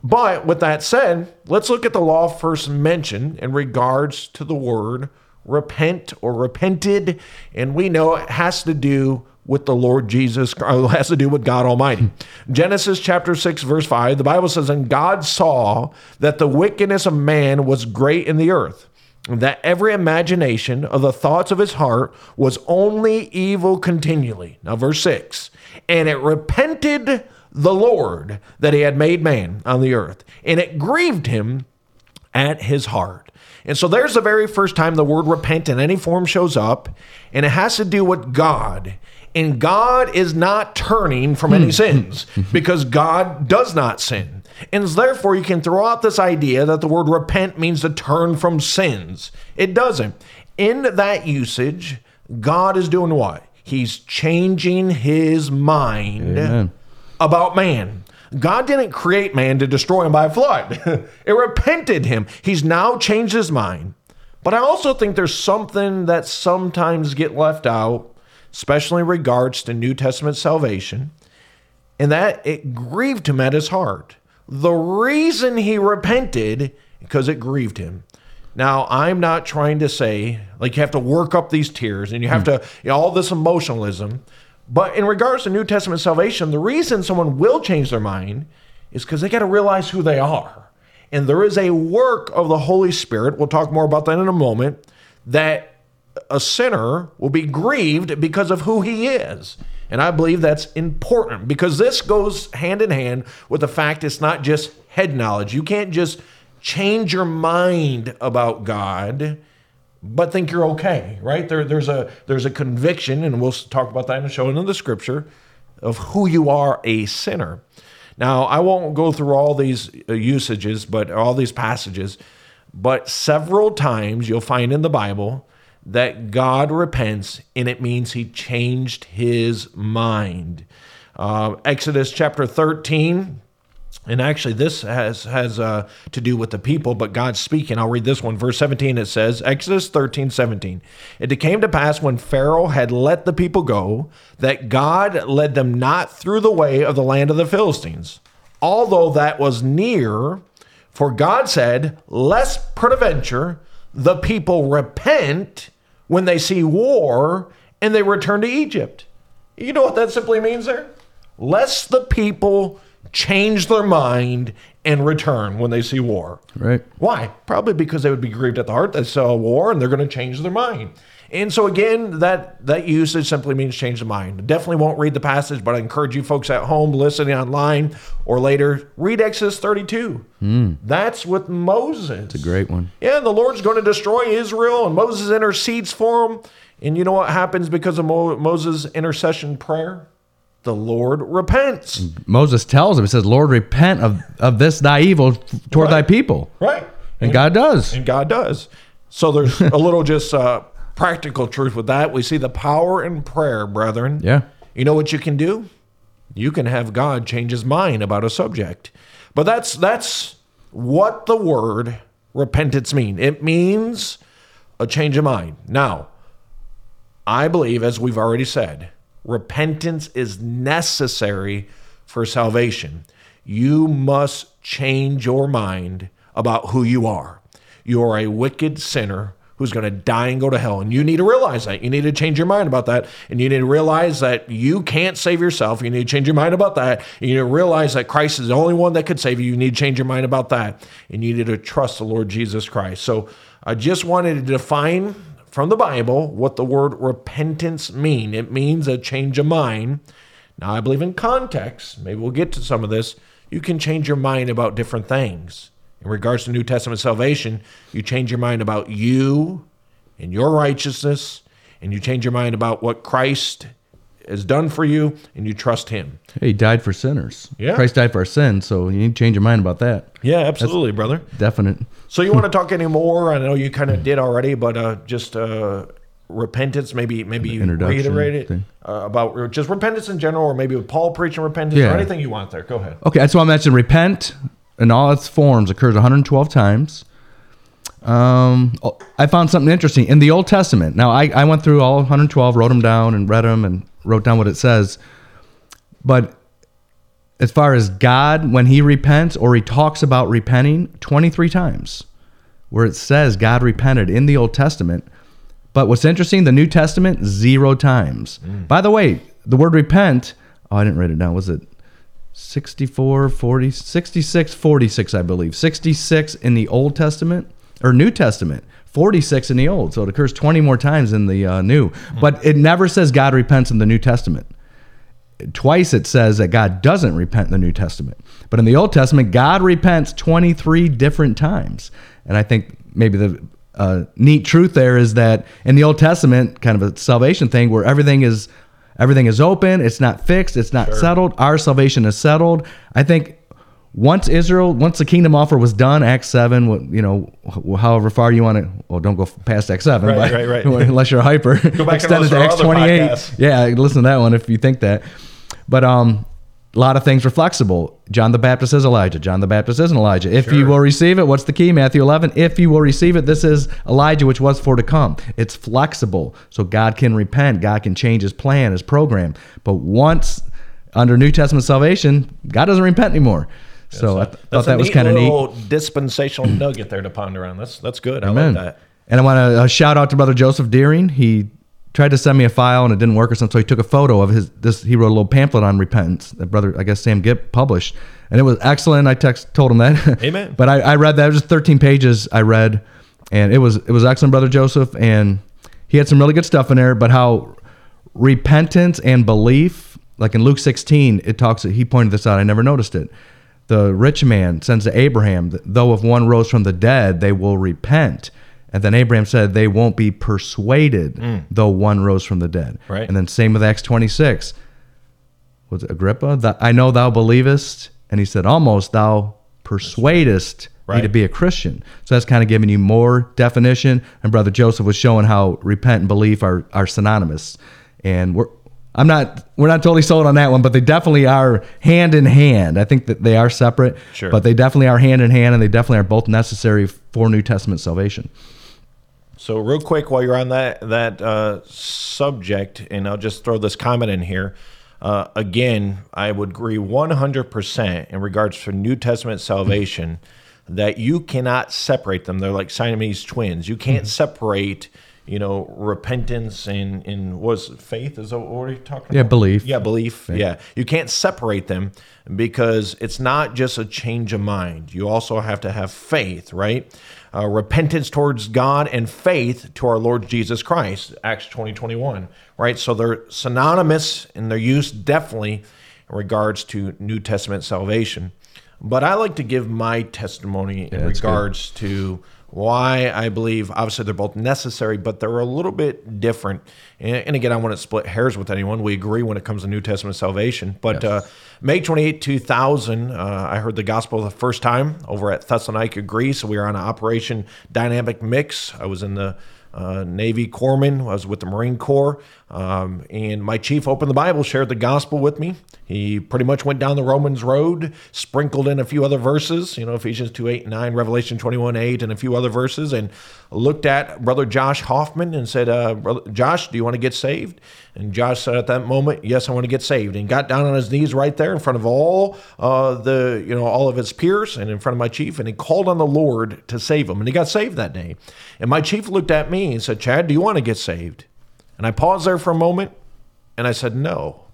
[SPEAKER 3] But with that said, let's look at the law first mentioned in regards to the word repent or repented. And we know it has to do with the Lord Jesus, has to do with God Almighty. Genesis chapter 6, verse 5, the Bible says, And God saw that the wickedness of man was great in the earth, and that every imagination of the thoughts of his heart was only evil continually. Now, verse 6, And it repented the Lord that he had made man on the earth, and it grieved him at his heart. And so there's the very first time the word repent in any form shows up, and it has to do with God. And God is not turning from any hmm. sins hmm. because God does not sin. And therefore, you can throw out this idea that the word repent means to turn from sins. It doesn't. In that usage, God is doing what? He's changing his mind
[SPEAKER 4] Amen.
[SPEAKER 3] about man. God didn't create man to destroy him by a flood. it repented him. He's now changed his mind. But I also think there's something that sometimes get left out, especially in regards to New Testament salvation, and that it grieved him at his heart. The reason he repented because it grieved him. Now, I'm not trying to say like you have to work up these tears and you have hmm. to you know, all this emotionalism. But in regards to New Testament salvation, the reason someone will change their mind is because they got to realize who they are. And there is a work of the Holy Spirit, we'll talk more about that in a moment, that a sinner will be grieved because of who he is. And I believe that's important because this goes hand in hand with the fact it's not just head knowledge. You can't just change your mind about God but think you're okay, right? There, there's a there's a conviction, and we'll talk about that in a show in the scripture of who you are a sinner. Now, I won't go through all these uh, usages, but all these passages, but several times you'll find in the Bible that God repents, and it means He changed His mind. Uh, Exodus chapter 13, and actually, this has has uh, to do with the people, but God's speaking. I'll read this one, verse 17. It says, Exodus 13, 17. It came to pass when Pharaoh had let the people go, that God led them not through the way of the land of the Philistines, although that was near. For God said, Lest peradventure the people repent when they see war and they return to Egypt. You know what that simply means there? Lest the people change their mind and return when they see war.
[SPEAKER 4] Right.
[SPEAKER 3] Why? Probably because they would be grieved at the heart. They saw war and they're going to change their mind. And so again, that that usage simply means change the mind. Definitely won't read the passage, but I encourage you folks at home listening online or later, read Exodus 32. That's with Moses.
[SPEAKER 4] It's a great one.
[SPEAKER 3] Yeah, the Lord's going to destroy Israel, and Moses intercedes for him. And you know what happens because of Mo- Moses' intercession prayer? the Lord repents.
[SPEAKER 4] Moses tells him, he says, Lord, repent of, of this thy evil toward thy people.
[SPEAKER 3] Right.
[SPEAKER 4] And God does.
[SPEAKER 3] And God does. So there's a little just uh, practical truth with that. We see the power in prayer, brethren.
[SPEAKER 4] Yeah.
[SPEAKER 3] You know what you can do? You can have God change his mind about a subject. But that's that's what the word repentance mean. It means a change of mind. Now, I believe as we've already said, repentance is necessary for salvation. You must change your mind about who you are. You are a wicked sinner who's going to die and go to hell. And you need to realize that. You need to change your mind about that. And you need to realize that you can't save yourself. You need to change your mind about that. You need to realize that Christ is the only one that could save you. You need to change your mind about that. And you need to trust the Lord Jesus Christ. So I just wanted to define from the Bible what the word repentance mean. It means a change of mind. Now I believe in context. Maybe we'll get to some of this. You can change your mind about different things. In regards to New Testament salvation, you change your mind about you and your righteousness, and you change your mind about what Christ has done for you, and you trust Him.
[SPEAKER 4] He died for sinners.
[SPEAKER 3] Yeah.
[SPEAKER 4] Christ died for our sins, so you need to change your mind about that.
[SPEAKER 3] Yeah, absolutely, brother.
[SPEAKER 4] Definite.
[SPEAKER 3] So you want to talk any more? I know you kind of did already, but uh, just uh, repentance, maybe maybe you reiterate it uh, about just repentance in general, or maybe with Paul preaching repentance,
[SPEAKER 4] Yeah.
[SPEAKER 3] or anything you want there. Go ahead.
[SPEAKER 4] Okay, that's why I mentioned repent in all its forms occurs 112 times. Um, I found something interesting in the Old Testament. Now, I, I went through all 112, wrote them down, and read them, and wrote down what it says. But as far as God, when He repents or He talks about repenting, 23 times, where it says God repented in the Old Testament. But what's interesting, the New Testament, zero times. By the way, the word repent, oh, I didn't write it down. Was it 64, 40, 66, 46, I believe. 66 in the Old Testament or New Testament, 46 in the Old. So it occurs 20 more times in the uh, New. But it never says God repents in the New Testament. Twice it says that God doesn't repent in the New Testament. But in the Old Testament, God repents 23 different times. And I think maybe the uh, neat truth there is that in the Old Testament, kind of a salvation thing where everything is everything is open, it's not fixed, it's not settled. Our salvation is settled. I think once Israel, once the kingdom offer was done, Acts seven, you know, however far you want to, well, don't go past Acts seven,
[SPEAKER 3] Right,
[SPEAKER 4] but-
[SPEAKER 3] right, right.
[SPEAKER 4] unless you're hyper.
[SPEAKER 3] Go
[SPEAKER 4] back
[SPEAKER 3] listen
[SPEAKER 4] to
[SPEAKER 3] to
[SPEAKER 4] Acts twenty eight.
[SPEAKER 3] podcasts.
[SPEAKER 4] Yeah, listen to that one if you think that. But um, a lot of things were flexible. John the Baptist is Elijah. John the Baptist isn't Elijah. If you will receive it, what's the key? Matthew 11. If you will receive it, this is Elijah, which was for to come. It's flexible. So God can repent. God can change his plan, his program. But once under New Testament salvation, God doesn't repent anymore. So I th- thought that was kind of neat.
[SPEAKER 3] little dispensational nugget there to ponder on. That's that's good. I
[SPEAKER 4] Amen.
[SPEAKER 3] like that.
[SPEAKER 4] And I want to uh, shout out to Brother Joseph Deering. He tried to send me a file and it didn't work or something. So he took a photo of his. This he wrote a little pamphlet on repentance that Brother I guess Sam Gipp published, and it was excellent. I text told him that.
[SPEAKER 3] Amen.
[SPEAKER 4] but I, I read that. It was just 13 pages. I read, and it was it was excellent, Brother Joseph, and he had some really good stuff in there. But how repentance and belief, like in Luke 16, it talks. He pointed this out. I never noticed it. The rich man sends to Abraham, though if one rose from the dead, they will repent. And then Abraham said, they won't be persuaded, though one rose from the dead.
[SPEAKER 3] Mm. Right.
[SPEAKER 4] And then same with Acts 26. Was it Agrippa? I know thou believest. And he said, almost thou persuadest me to be a Christian. So that's kind of giving you more definition. And Brother Joseph was showing how repent and belief are, are synonymous. And we're I'm not we're not totally sold on that one, but they definitely are hand in hand. I think that they are separate,
[SPEAKER 3] Sure.
[SPEAKER 4] but they definitely are hand in hand and they definitely are both necessary for New Testament salvation.
[SPEAKER 3] So real quick, while you're on that that uh, subject, and I'll just throw this comment in here. Uh, again, I would agree 100% in regards to New Testament salvation that you cannot separate them. They're like Siamese twins. You can't separate, you know, repentance and and was faith is that what are you talking
[SPEAKER 4] Yeah,
[SPEAKER 3] about?
[SPEAKER 4] belief.
[SPEAKER 3] Yeah, belief. Yeah, you can't separate them because it's not just a change of mind. You also have to have faith, right? Uh, repentance towards God and faith to our Lord Jesus Christ, Acts 20, 21, right? So they're synonymous in their use, definitely in regards to New Testament salvation. But I like to give my testimony in
[SPEAKER 4] that's good.
[SPEAKER 3] regards to why I believe obviously they're both necessary, but they're a little bit different. And, and again, I want to split hairs with anyone. We agree when it comes to New Testament salvation. But uh, May 28, 2000, uh, I heard the gospel the first time over at Thessalonica, Greece. We were on Operation Dynamic Mix. I was in the uh, Navy corpsman. I was with the Marine Corps. Um, and my chief opened the Bible, shared the gospel with me. He pretty much went down the Romans road, sprinkled in a few other verses, you know, Ephesians 2 8 and 9, Revelation 21 8, and a few other verses, and looked at Brother Josh Hoffman and said, uh, Brother Josh, do you want to get saved? And Josh said at that moment, Yes, I want to get saved. And got down on his knees right there in front of all uh, the, you know, all of his peers and in front of my chief, and he called on the Lord to save him. And he got saved that day. And my chief looked at me and said, Chad, do you want to get saved? And I paused there for a moment and I said, No.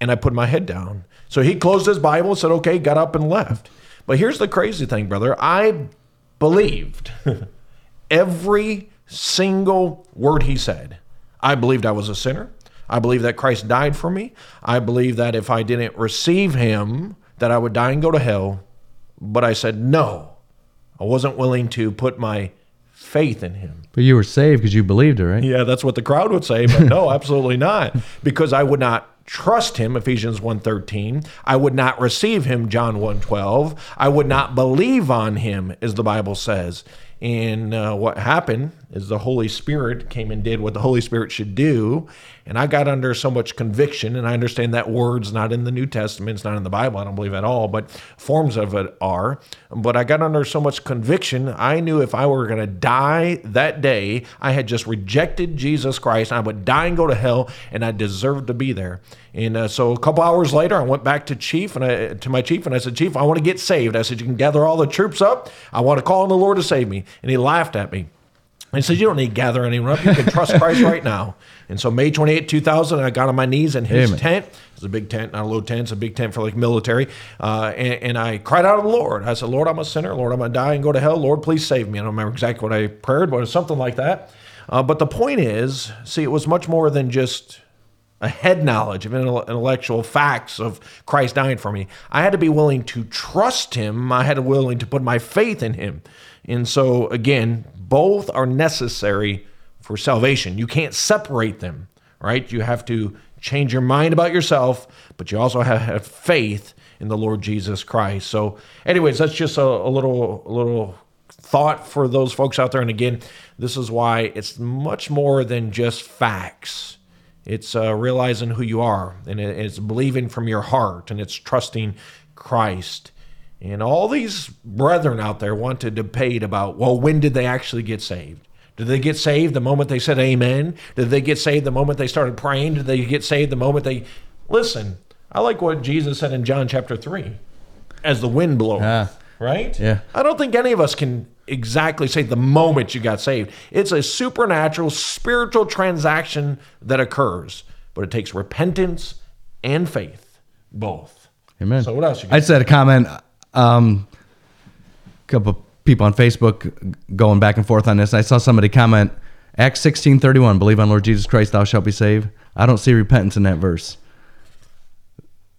[SPEAKER 3] And I put my head down. So he closed his Bible said, Okay, got up and left. But here's the crazy thing, brother. I believed every single word he said. I believed I was a sinner. I believed that Christ died for me. I believed that if I didn't receive him, that I would die and go to hell. But I said no. I wasn't willing to put my faith in him.
[SPEAKER 4] But you were saved because you believed it, right?
[SPEAKER 3] Yeah, that's what the crowd would say, but no, absolutely not. Because I would not trust him Ephesians 1:13. I would not receive him John 1:12. I would not believe on him as the Bible says. And uh, what happened is the Holy Spirit came and did what the Holy Spirit should do. And I got under so much conviction, and I understand that word's not in the New Testament, it's not in the Bible, I don't believe at all, but forms of it are. But I got under so much conviction, I knew if I were going to die that day, I had just rejected Jesus Christ, I would die and go to hell, and I deserved to be there. And uh, so a couple hours later, I went back to chief and I, to my chief, and I said, "Chief, I want to get saved." I said, "You can gather all the troops up. I want to call on the Lord to save me." And he laughed at me. And he said, You don't need to gather anyone up. You can trust Christ right now. And so, May 28, 2000, I got on my knees in his
[SPEAKER 4] Amen.
[SPEAKER 3] tent. It's a big tent, not a low tent. It's a big tent for like military. Uh, and, and I cried out to the Lord. I said, Lord, I'm a sinner. Lord, I'm going to die and go to hell. Lord, please save me. I don't remember exactly what I prayed, but it was something like that. Uh, but the point is, see, it was much more than just a head knowledge of intellectual facts of Christ dying for me. I had to be willing to trust him. I had to be willing to put my faith in him. And so again, both are necessary for salvation. You can't separate them, right? You have to change your mind about yourself, but you also have, have faith in the Lord Jesus Christ. So, anyways, that's just a, a little, a little thought for those folks out there. And again, this is why it's much more than just facts. It's uh, realizing who you are, and it- it's believing from your heart, and it's trusting Christ. And all these brethren out there want to debate about, well, when did they actually get saved? Did they get saved the moment they said amen? Did they get saved the moment they started praying? Did they get saved the moment they. Listen, I like what Jesus said in John chapter 3 as the wind blows,
[SPEAKER 4] Ah.
[SPEAKER 3] right?
[SPEAKER 4] Yeah.
[SPEAKER 3] I don't think any of us can exactly say the moment you got saved. It's a supernatural, spiritual transaction that occurs, but it takes repentance and faith, both.
[SPEAKER 4] Amen.
[SPEAKER 3] So what else you
[SPEAKER 4] I
[SPEAKER 3] got?
[SPEAKER 4] just had a comment. Um, a couple people on Facebook going back and forth on this. I saw somebody comment Acts sixteen thirty one. Believe on Lord Jesus Christ, thou shalt be saved. I don't see repentance in that verse.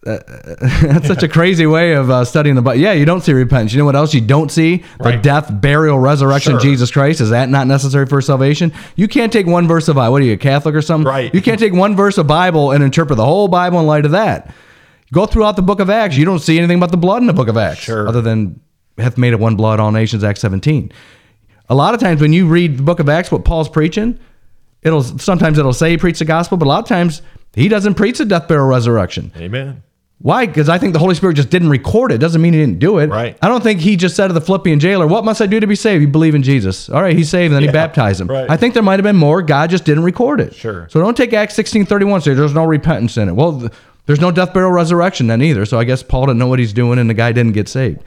[SPEAKER 4] Uh, That's such a crazy way of uh, studying the Bible. Yeah, you don't see repentance. You know what else you don't see? The
[SPEAKER 3] Right.
[SPEAKER 4] death, burial, resurrection of
[SPEAKER 3] Sure.
[SPEAKER 4] Jesus Christ. Is that not necessary for salvation? You can't take one verse of Bible. What are you, a Catholic or something?
[SPEAKER 3] Right.
[SPEAKER 4] You can't take one verse of Bible and interpret the whole Bible in light of that. Go throughout the book of Acts. You don't see anything about the blood in the book of Acts.
[SPEAKER 3] Sure.
[SPEAKER 4] Other than hath made it one blood all nations, Acts 17. A lot of times when you read the book of Acts, what Paul's preaching, it'll sometimes it'll say he preached the gospel, but a lot of times he doesn't preach the death, burial, resurrection.
[SPEAKER 3] Amen.
[SPEAKER 4] Why? Because I think the Holy Spirit just didn't record it. Doesn't mean he didn't do it.
[SPEAKER 3] Right.
[SPEAKER 4] I don't think he just said to the Philippian jailer, "What must I do to be saved?" You believe in Jesus. All right, he's saved. And then he
[SPEAKER 3] Yeah,
[SPEAKER 4] baptized him.
[SPEAKER 3] right.
[SPEAKER 4] I think there might have been more. God just didn't record it.
[SPEAKER 3] Sure.
[SPEAKER 4] So don't take Acts sixteen thirty one. Say there's no repentance in it. Well, there's no death, burial, resurrection then either. So I guess Paul didn't know what he's doing, and the guy didn't get saved.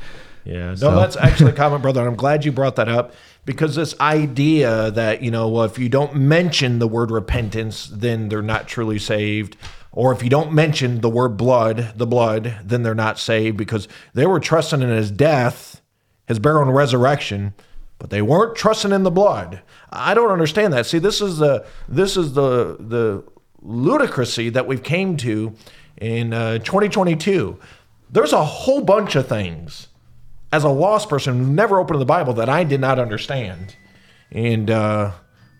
[SPEAKER 3] Yeah, no,
[SPEAKER 4] So-
[SPEAKER 3] that's actually a comment, brother. And I'm glad you brought that up because this idea that, you know, well, if you don't mention the word repentance, then they're not truly saved. Or if you don't mention the word blood, the blood, then they're not saved because they were trusting in his death, his burial and resurrection, but they weren't trusting in the blood. I don't understand that. See, this is the this is the the ludicrousy that we've came to in uh, 2022. There's a whole bunch of things as a lost person who never opened the Bible that I did not understand. And uh,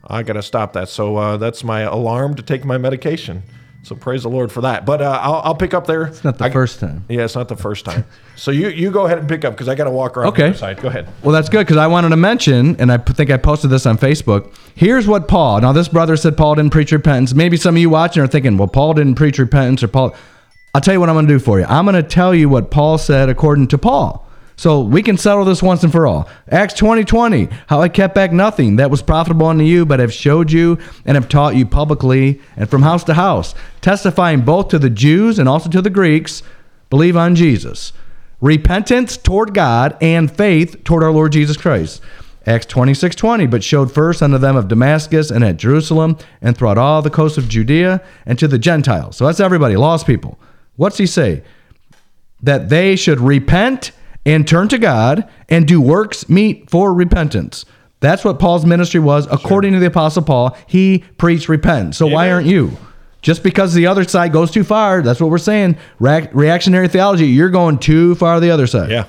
[SPEAKER 3] I got to stop that. So uh, that's my alarm to take my medication. So praise the Lord for that. But uh, I'll, I'll pick up there.
[SPEAKER 4] It's not the
[SPEAKER 3] I-
[SPEAKER 4] first time.
[SPEAKER 3] Yeah, it's not the first time. so you you go ahead and pick up because I got to walk around
[SPEAKER 4] Okay.
[SPEAKER 3] the other side. Go ahead.
[SPEAKER 4] Well, that's good because I wanted to mention, and I think I posted this on Facebook. Here's what Paul. Now, this brother said Paul didn't preach repentance. Maybe some of you watching are thinking, well, Paul didn't preach repentance, or Paul. I'll tell you what I'm going to do for you. I'm going to tell you what Paul said according to Paul. So we can settle this once and for all. Acts 20 20, how I kept back nothing that was profitable unto you, but have showed you and have taught you publicly and from house to house, testifying both to the Jews and also to the Greeks, believe on Jesus repentance toward God and faith toward our Lord Jesus Christ. Acts 26 20, but showed first unto them of Damascus and at Jerusalem and throughout all the coast of Judea and to the Gentiles. So that's everybody, lost people. What's he say? That they should repent and turn to God and do works meet for repentance. That's what Paul's ministry was. According to the Apostle Paul, he preached repent. So why aren't you? Just because the other side goes too far, that's what we're saying. Reac- reactionary theology, you're going too far the other side.
[SPEAKER 3] Yeah.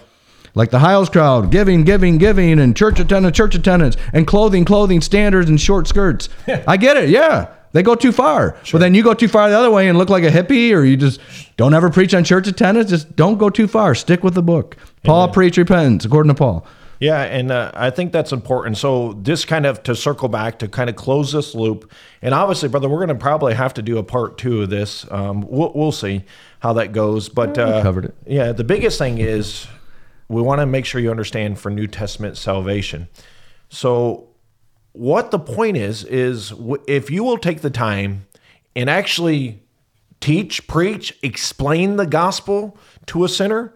[SPEAKER 4] Like the Hyles crowd, giving, giving, giving, and church attendance, church attendance, and clothing, clothing standards, and short skirts. I get it. Yeah. They go too far. But then you go too far the other way and look like a hippie, or you just don't ever preach on church attendance. Just don't go too far. Stick with the book. Paul preached repentance, according to Paul.
[SPEAKER 3] Yeah, and uh, I think that's important. So, this kind of to circle back to kind of close this loop, and obviously, brother, we're going to probably have to do a part two of this. Um, we'll, we'll see how that goes, but uh,
[SPEAKER 4] covered it.
[SPEAKER 3] Yeah, the biggest thing is we want to make sure you understand for New Testament salvation. So, what the point is is if you will take the time and actually teach, preach, explain the gospel to a sinner,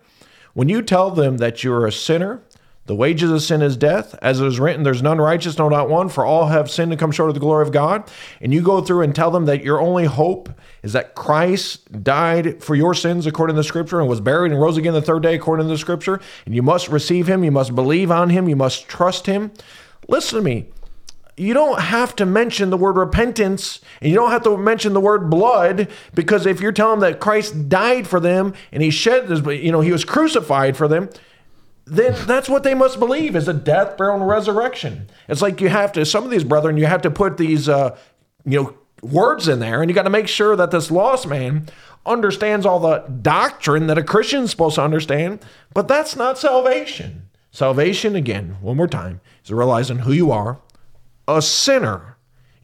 [SPEAKER 3] when you tell them that you're a sinner, the wages of sin is death, as it is written, there's none righteous, no, not one, for all have sinned and come short of the glory of God. And you go through and tell them that your only hope is that Christ died for your sins according to the scripture and was buried and rose again the third day according to the scripture. And you must receive him, you must believe on him, you must trust him. Listen to me you don't have to mention the word repentance and you don't have to mention the word blood because if you're telling them that Christ died for them and he shed his, you know, he was crucified for them, then that's what they must believe is a death, burial, and resurrection. It's like you have to, some of these brethren, you have to put these, uh, you know, words in there and you got to make sure that this lost man understands all the doctrine that a Christian's supposed to understand, but that's not salvation. Salvation, again, one more time, is realizing who you are, a sinner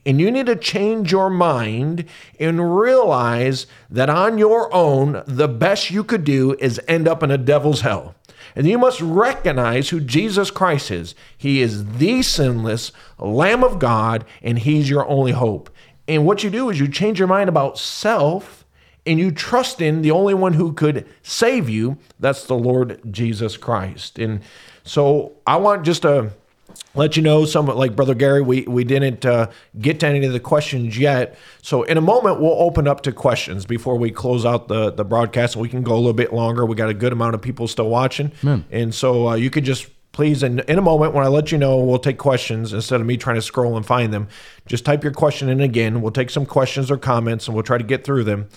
[SPEAKER 3] and you need to change your mind and realize that on your own, the best you could do is end up in a devil's hell. And you must recognize who Jesus Christ is. He is the sinless Lamb of God, and He's your only hope. And what you do is you change your mind about self and you trust in the only one who could save you. That's the Lord Jesus Christ. And so I want just to let you know some like brother gary we we didn't uh, get to any of the questions yet. So in a moment we'll open up to questions before we close out the the broadcast. We can go a little bit longer. We got a good amount of people still watching. And so uh, you could just please in, in a moment when i let you know we'll take questions instead of me trying to scroll and find them. Just type your question in again. We'll take some questions or comments and we'll try to get through them.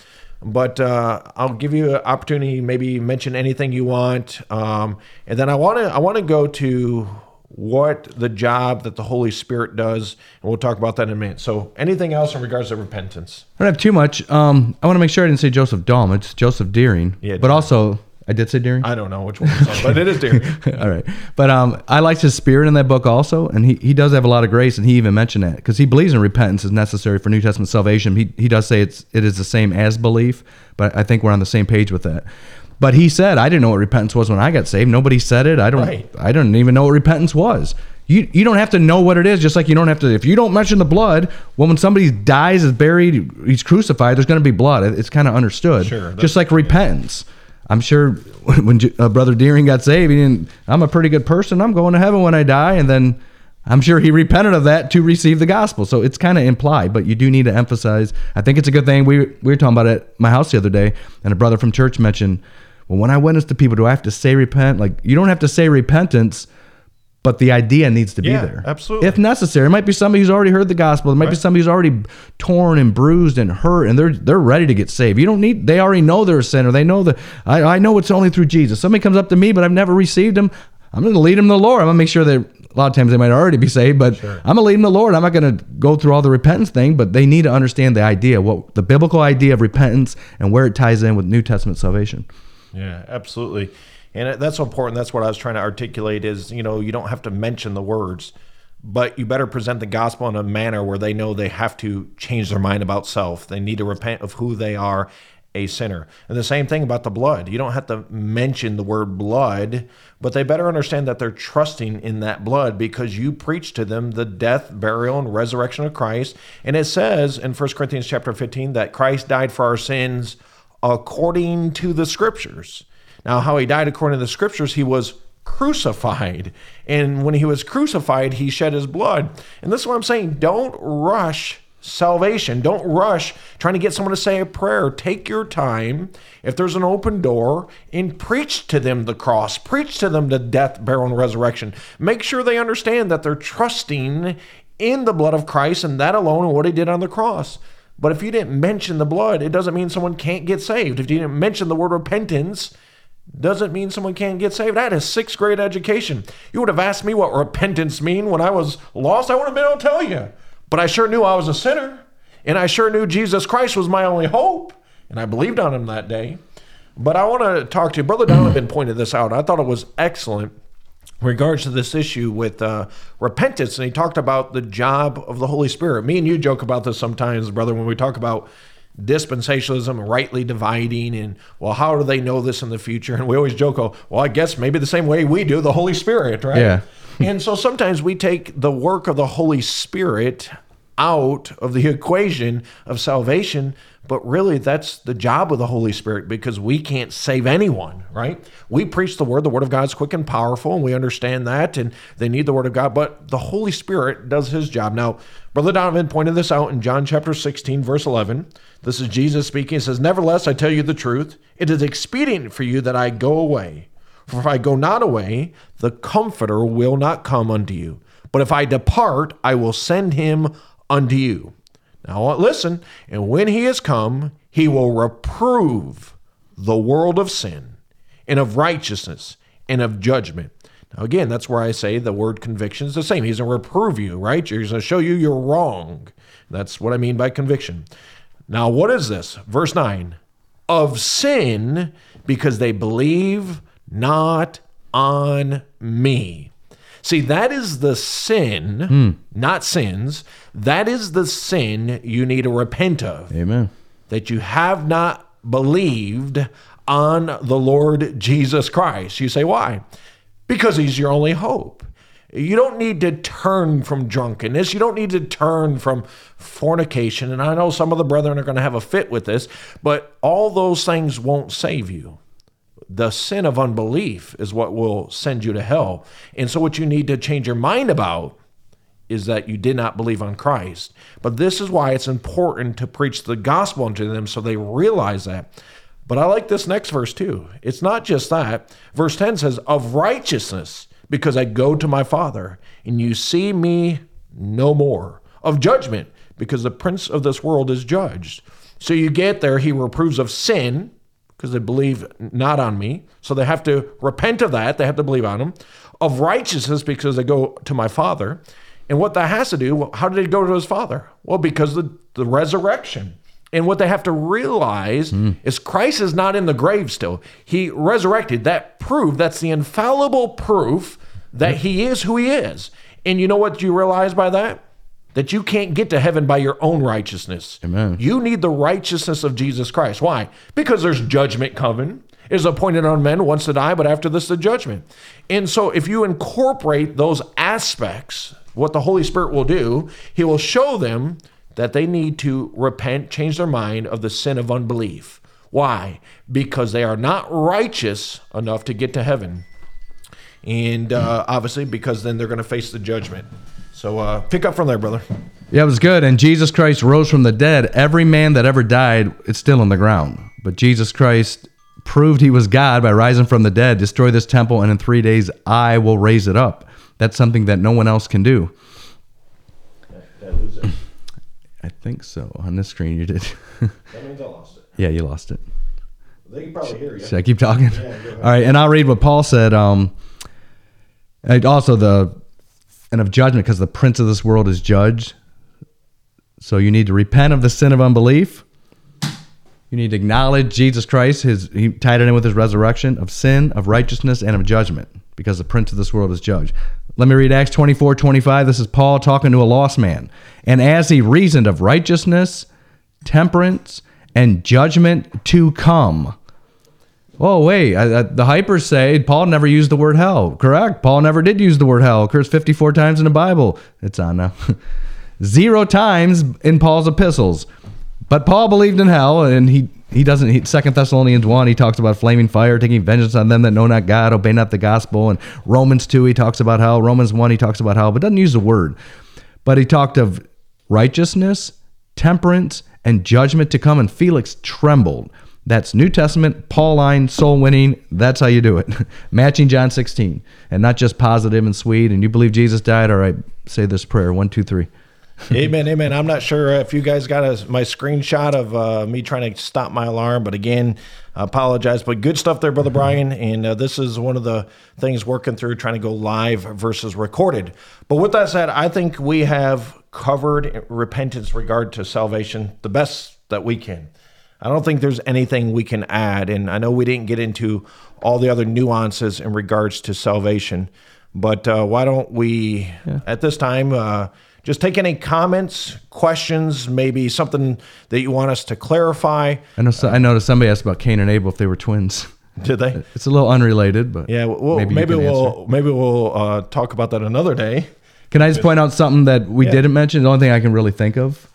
[SPEAKER 3] But uh, I'll give you an opportunity. Maybe mention anything you want, um, and then I want to I want to go to what the job that the Holy Spirit does, and we'll talk about that in a minute. So, anything else in regards to repentance?
[SPEAKER 4] I don't have too much. Um, I want to make sure I didn't say Joseph Daum. It's Joseph Deering.
[SPEAKER 3] Yeah,
[SPEAKER 4] but
[SPEAKER 3] Deering.
[SPEAKER 4] also I did say Deering.
[SPEAKER 3] I don't know which one, on, but it is dear.
[SPEAKER 4] All right. But um, I liked his spirit in that book also, and he, he does have a lot of grace, and he even mentioned that because he believes in repentance is necessary for New Testament salvation. He, he does say it's it is the same as belief, but I think we're on the same page with that. But he said, I didn't know what repentance was when I got saved. Nobody said it. I don't.
[SPEAKER 3] Right.
[SPEAKER 4] I didn't even know what repentance was. You you don't have to know what it is. Just like you don't have to. If you don't mention the blood, well, when somebody dies, is buried, he's crucified. There's going to be blood. It's kind of understood.
[SPEAKER 3] Sure,
[SPEAKER 4] Just like repentance. I'm sure when uh, Brother Deering got saved, he didn't. I'm a pretty good person. I'm going to heaven when I die, and then I'm sure he repented of that to receive the gospel. So it's kind of implied, but you do need to emphasize. I think it's a good thing. We we were talking about it at my house the other day, and a brother from church mentioned, well, when I witness to people, do I have to say repent? Like you don't have to say repentance. But the idea needs to be
[SPEAKER 3] Yeah,
[SPEAKER 4] there.
[SPEAKER 3] absolutely.
[SPEAKER 4] If necessary, it might be somebody who's already heard the gospel. It might be somebody who's already torn and bruised and hurt, and they're they're ready to get saved. You don't need. They already know they're a sinner. They know that. I, I know it's only through Jesus. Somebody comes up to me, but I've never received him. I'm going to lead them to the Lord. I'm going to make sure that a lot of times they might already be saved, but I'm going to lead them to the Lord. I'm not going to go through all the repentance thing, but they need to understand the idea, what the biblical idea of repentance and where it ties in with New Testament salvation.
[SPEAKER 3] Yeah, absolutely. And that's so important. That's what I was trying to articulate is, you know, you don't have to mention the words, but you better present the gospel in a manner where they know they have to change their mind about self. They need to repent of who they are a sinner. And the same thing about the blood. You don't have to mention the word blood, but they better understand that they're trusting in that blood because you preach to them the death, burial, and resurrection of Christ. And it says in 1 Corinthians chapter 15 that Christ died for our sins according to the scriptures. Now, how he died according to the scriptures, he was crucified. And when he was crucified, he shed his blood. And this is what I'm saying don't rush salvation. Don't rush trying to get someone to say a prayer. Take your time. If there's an open door, and preach to them the cross, preach to them the death, burial, and resurrection. Make sure they understand that they're trusting in the blood of Christ and that alone and what he did on the cross. But if you didn't mention the blood, it doesn't mean someone can't get saved. If you didn't mention the word repentance, doesn't mean someone can't get saved. I had a sixth grade education. You would have asked me what repentance mean when I was lost. I would have been able to tell you. But I sure knew I was a sinner, and I sure knew Jesus Christ was my only hope, and I believed on him that day. But I want to talk to you. Brother Donovan pointed this out. I thought it was excellent in regards to this issue with uh, repentance, and he talked about the job of the Holy Spirit. Me and you joke about this sometimes, brother, when we talk about dispensationalism, rightly dividing, and well, how do they know this in the future? And we always joke, oh, well, I guess maybe the same way we do, the Holy Spirit, right?
[SPEAKER 4] Yeah.
[SPEAKER 3] and so sometimes we take the work of the Holy Spirit out of the equation of salvation, but really that's the job of the Holy Spirit because we can't save anyone, right? We preach the word, the word of God is quick and powerful, and we understand that, and they need the word of God, but the Holy Spirit does his job. Now, Brother Donovan pointed this out in John chapter 16, verse 11. This is Jesus speaking. He says, Nevertheless, I tell you the truth. It is expedient for you that I go away. For if I go not away, the Comforter will not come unto you. But if I depart, I will send him unto you. Now uh, listen, and when he is come, he will reprove the world of sin and of righteousness and of judgment. Now, again, that's where I say the word conviction is the same. He's going to reprove you, right? He's going to show you you're wrong. That's what I mean by conviction. Now, what is this? Verse 9 of sin because they believe not on me. See, that is the sin, hmm. not sins. That is the sin you need to repent of.
[SPEAKER 4] Amen.
[SPEAKER 3] That you have not believed on the Lord Jesus Christ. You say, why? Because he's your only hope. You don't need to turn from drunkenness. You don't need to turn from fornication. And I know some of the brethren are going to have a fit with this, but all those things won't save you the sin of unbelief is what will send you to hell. And so, what you need to change your mind about is that you did not believe on Christ. But this is why it's important to preach the gospel unto them so they realize that. But I like this next verse too. It's not just that. Verse 10 says, Of righteousness, because I go to my Father, and you see me no more. Of judgment, because the prince of this world is judged. So you get there, he reproves of sin, because they believe not on me. So they have to repent of that. They have to believe on him. Of righteousness, because they go to my Father. And what that has to do, how did he go to his Father? Well, because of the resurrection. And what they have to realize hmm. is Christ is not in the grave still. He resurrected. That proof, that's the infallible proof that hmm. he is who he is. And you know what you realize by that? That you can't get to heaven by your own righteousness.
[SPEAKER 4] Amen.
[SPEAKER 3] You need the righteousness of Jesus Christ. Why? Because there's judgment coming. It is appointed on men once to die, but after this, the judgment. And so, if you incorporate those aspects, what the Holy Spirit will do, He will show them that they need to repent, change their mind of the sin of unbelief. Why? Because they are not righteous enough to get to heaven. And uh, obviously, because then they're going to face the judgment. So, uh, pick up from there, brother.
[SPEAKER 4] Yeah, it was good. And Jesus Christ rose from the dead. Every man that ever died, it's still in the ground. But Jesus Christ proved he was God by rising from the dead, destroy this temple, and in three days I will raise it up. That's something that no one else can do. I think so. On this screen, you did.
[SPEAKER 3] That means I lost it.
[SPEAKER 4] yeah, you lost it.
[SPEAKER 3] They can probably hear you.
[SPEAKER 4] Should I keep talking? All right, and I'll read what Paul said. Um, And also the and of judgment because the prince of this world is judged. So you need to repent of the sin of unbelief. You need to acknowledge Jesus Christ. His he tied it in with his resurrection of sin, of righteousness, and of judgment, because the prince of this world is judged. Let me read Acts 24, 25. This is Paul talking to a lost man. And as he reasoned of righteousness, temperance, and judgment to come. Oh, wait. I, I, the hypers say Paul never used the word hell. Correct. Paul never did use the word hell. Occurs 54 times in the Bible. It's on now. Zero times in Paul's epistles. But Paul believed in hell, and he he doesn't. He, Second Thessalonians one, he talks about flaming fire, taking vengeance on them that know not God, obey not the gospel. And Romans two, he talks about hell. Romans one, he talks about hell, but doesn't use the word. But he talked of righteousness, temperance, and judgment to come. And Felix trembled. That's New Testament, Pauline, soul winning. That's how you do it. Matching John 16. And not just positive and sweet. And you believe Jesus died? All right, say this prayer. One, two, three.
[SPEAKER 3] amen, amen. I'm not sure if you guys got a, my screenshot of uh, me trying to stop my alarm, but again, I apologize. But good stuff there, Brother Brian. And uh, this is one of the things working through trying to go live versus recorded. But with that said, I think we have covered repentance regard to salvation the best that we can. I don't think there's anything we can add. And I know we didn't get into all the other nuances in regards to salvation. But uh, why don't we, yeah. at this time, uh, just take any comments, questions, maybe something that you want us to clarify.
[SPEAKER 4] I know. So, I noticed somebody asked about Cain and Abel if they were twins.
[SPEAKER 3] Did they?
[SPEAKER 4] It's a little unrelated, but
[SPEAKER 3] yeah. Well, maybe, maybe we'll maybe we'll uh, talk about that another day.
[SPEAKER 4] Can I just point out something that we yeah. didn't mention? The only thing I can really think of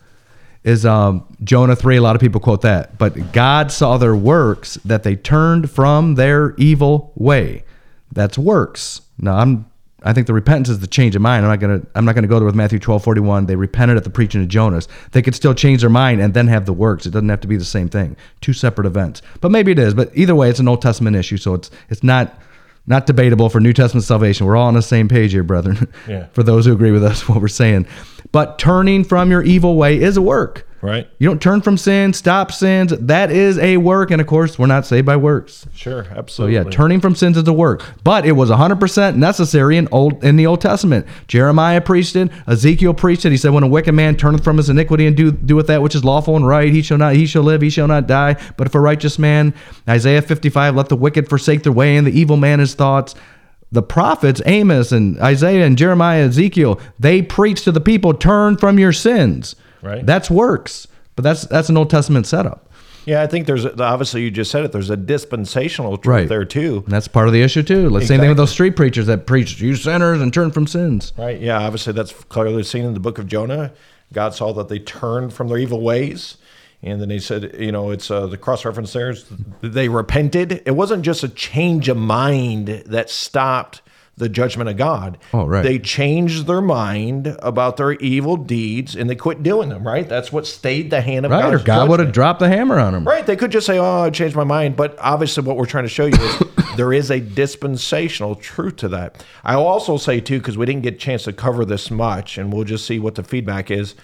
[SPEAKER 4] is um, Jonah three. A lot of people quote that, but God saw their works that they turned from their evil way. That's works. Now I'm I think the repentance is the change of mind. I'm not gonna I'm not gonna go there with Matthew 12, 41. They repented at the preaching of Jonas. They could still change their mind and then have the works. It doesn't have to be the same thing. Two separate events. But maybe it is. But either way, it's an Old Testament issue, so it's it's not not debatable for New Testament salvation. We're all on the same page here, brethren.
[SPEAKER 3] Yeah.
[SPEAKER 4] for those who agree with us, what we're saying. But turning from your evil way is a work.
[SPEAKER 3] Right.
[SPEAKER 4] You don't turn from sin, stop sins. That is a work. And of course, we're not saved by works.
[SPEAKER 3] Sure, absolutely.
[SPEAKER 4] So yeah, turning from sins is a work. But it was 100% necessary in old in the Old Testament. Jeremiah preached it, Ezekiel preached it. He said, When a wicked man turneth from his iniquity and do doeth that which is lawful and right, he shall not he shall live, he shall not die. But if a righteous man, Isaiah 55, let the wicked forsake their way, and the evil man his thoughts the prophets, Amos and Isaiah and Jeremiah, Ezekiel, they preach to the people, turn from your sins.
[SPEAKER 3] Right.
[SPEAKER 4] That's works, but that's that's an Old Testament setup.
[SPEAKER 3] Yeah, I think there's obviously you just said it. There's a dispensational truth
[SPEAKER 4] right.
[SPEAKER 3] there too.
[SPEAKER 4] And that's part of the issue too. Let's exactly. Same thing with those street preachers that preach you sinners and turn from sins.
[SPEAKER 3] Right. Yeah. Obviously, that's clearly seen in the book of Jonah. God saw that they turned from their evil ways. And then he said, you know, it's uh, the cross reference there. They repented. It wasn't just a change of mind that stopped the judgment of God.
[SPEAKER 4] Oh, right.
[SPEAKER 3] They changed their mind about their evil deeds and they quit doing them, right? That's what stayed the hand of God.
[SPEAKER 4] right,
[SPEAKER 3] God.
[SPEAKER 4] Or God would have dropped the hammer on them.
[SPEAKER 3] Right. They could just say, oh, I changed my mind. But obviously, what we're trying to show you is there is a dispensational truth to that. I'll also say, too, because we didn't get a chance to cover this much, and we'll just see what the feedback is,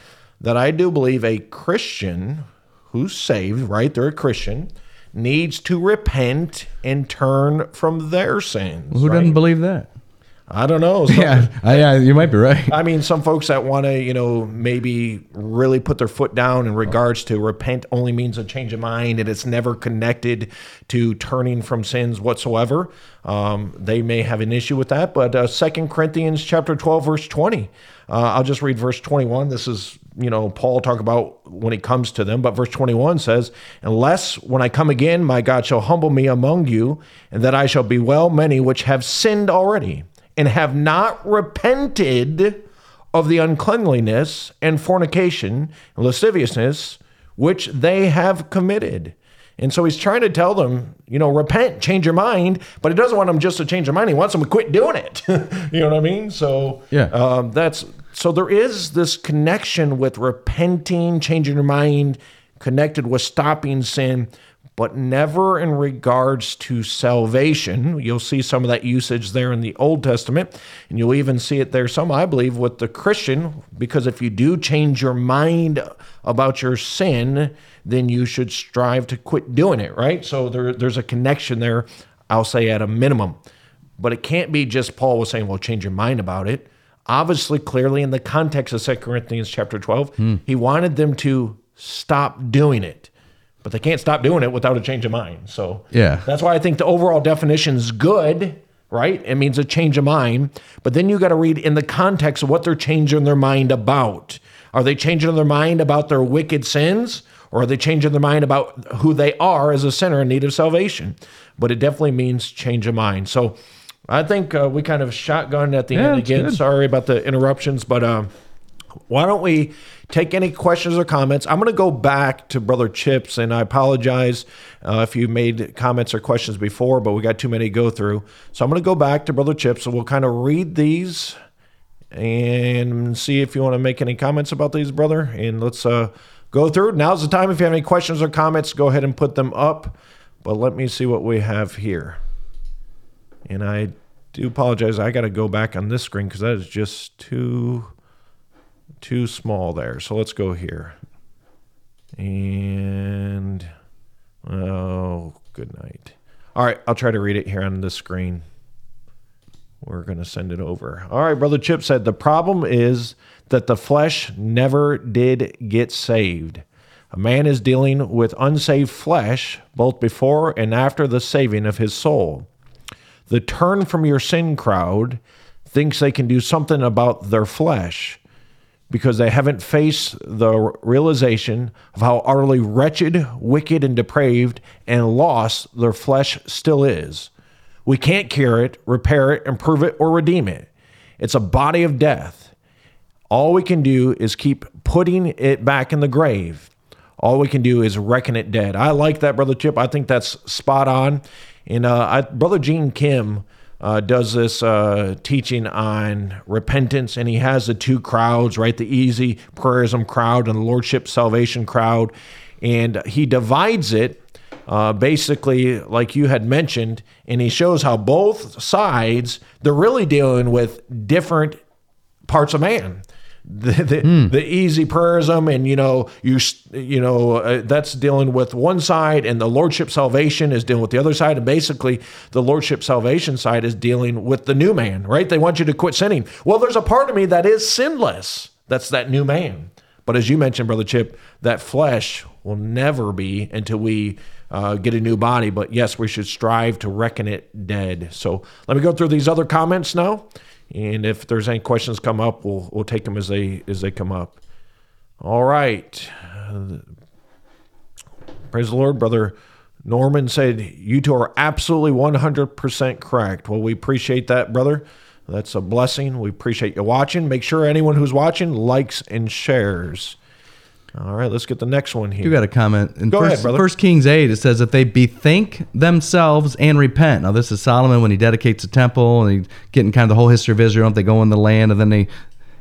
[SPEAKER 3] that I do believe a Christian who's saved, right? They're a Christian needs to repent and turn from their sins.
[SPEAKER 4] Who
[SPEAKER 3] right?
[SPEAKER 4] doesn't believe that?
[SPEAKER 3] I don't know.
[SPEAKER 4] Some, yeah, yeah, you might be right.
[SPEAKER 3] I mean, some folks that want to, you know, maybe really put their foot down in regards to repent only means a change of mind, and it's never connected to turning from sins whatsoever. Um, they may have an issue with that. But uh, Second Corinthians chapter twelve, verse twenty. Uh, I'll just read verse twenty-one. This is, you know, Paul talk about when he comes to them. But verse twenty-one says, "Unless when I come again, my God shall humble me among you, and that I shall be well many which have sinned already." And have not repented of the uncleanliness and fornication and lasciviousness which they have committed. And so he's trying to tell them, you know, repent, change your mind, but he doesn't want them just to change their mind. He wants them to quit doing it. you know what I mean? So
[SPEAKER 4] yeah,
[SPEAKER 3] um, that's so there is this connection with repenting, changing your mind, connected with stopping sin, but never in regards to salvation. You'll see some of that usage there in the Old Testament, and you'll even see it there some, I believe, with the Christian, because if you do change your mind about your sin, then you should strive to quit doing it, right? So there, there's a connection there, I'll say at a minimum. but it can't be just Paul was saying, well, change your mind about it. Obviously, clearly in the context of 2 Corinthians chapter 12, hmm. he wanted them to stop doing it. But they can't stop doing it without a change of mind. So
[SPEAKER 4] Yeah.
[SPEAKER 3] that's why I think the overall definition is good, right? It means a change of mind. But then you got to read in the context of what they're changing their mind about. Are they changing their mind about their wicked sins? Or are they changing their mind about who they are as a sinner in need of salvation? But it definitely means change of mind. So I think uh, we kind of shotgunned at the
[SPEAKER 4] Yeah,
[SPEAKER 3] end again.
[SPEAKER 4] good.
[SPEAKER 3] Sorry about the interruptions, but um, why don't we take any questions or comments? I'm going to go back to Brother Chips, and I apologize uh, if you made comments or questions before, but we got too many to go through. So I'm going to go back to Brother Chips, and we'll kind of read these and see if you want to make any comments about these, brother. And let's uh, go through. Now's the time. If you have any questions or comments, go ahead and put them up. But let me see what we have here. And I do apologize. I got to go back on this screen because that is just too too small there. So let's go here. And oh, good night. All right, I'll try to read it here on the screen. We're going to send it over. All right, Brother Chip said the problem is that the flesh never did get saved. A man is dealing with unsaved flesh both before and after the saving of his soul. The turn from your sin crowd thinks they can do something about their flesh because they haven't faced the realization of how utterly wretched, wicked, and depraved and lost their flesh still is. We can't cure it, repair it, improve it, or redeem it. It's a body of death. All we can do is keep putting it back in the grave. All we can do is reckon it dead. I like that, Brother Chip. I think that's spot on. And uh, I, Brother Gene Kim uh, does this uh, teaching on repentance, and he has the two crowds, right? The easy prayerism crowd and the Lordship salvation crowd. And he divides it uh, basically, like you had mentioned, and he shows how both sides, they're really dealing with different parts of man. The the, the easy prayerism, and you know you you know uh, that's dealing with one side, and the lordship salvation is dealing with the other side, and basically the lordship salvation side is dealing with the new man. Right? They want you to quit sinning. Well, there's a part of me that is sinless. That's that new man. But as you mentioned, brother Chip, that flesh will never be until we uh, get a new body. But yes, we should strive to reckon it dead. So let me go through these other comments now, and if there's any questions come up, we'll we'll take them as they as they come up. All right. Praise the Lord, brother. Norman said, You two are absolutely 100% correct. Well, we appreciate that, brother. That's a blessing. We appreciate you watching. Make sure anyone who's watching likes and shares. All right, let's get the next one here.
[SPEAKER 4] You got a comment in
[SPEAKER 3] Go
[SPEAKER 4] first,
[SPEAKER 3] ahead, brother.
[SPEAKER 4] First Kings eight. It says that they bethink themselves and repent. Now this is Solomon when he dedicates the temple and he getting kind of the whole history of Israel. They go in the land and then they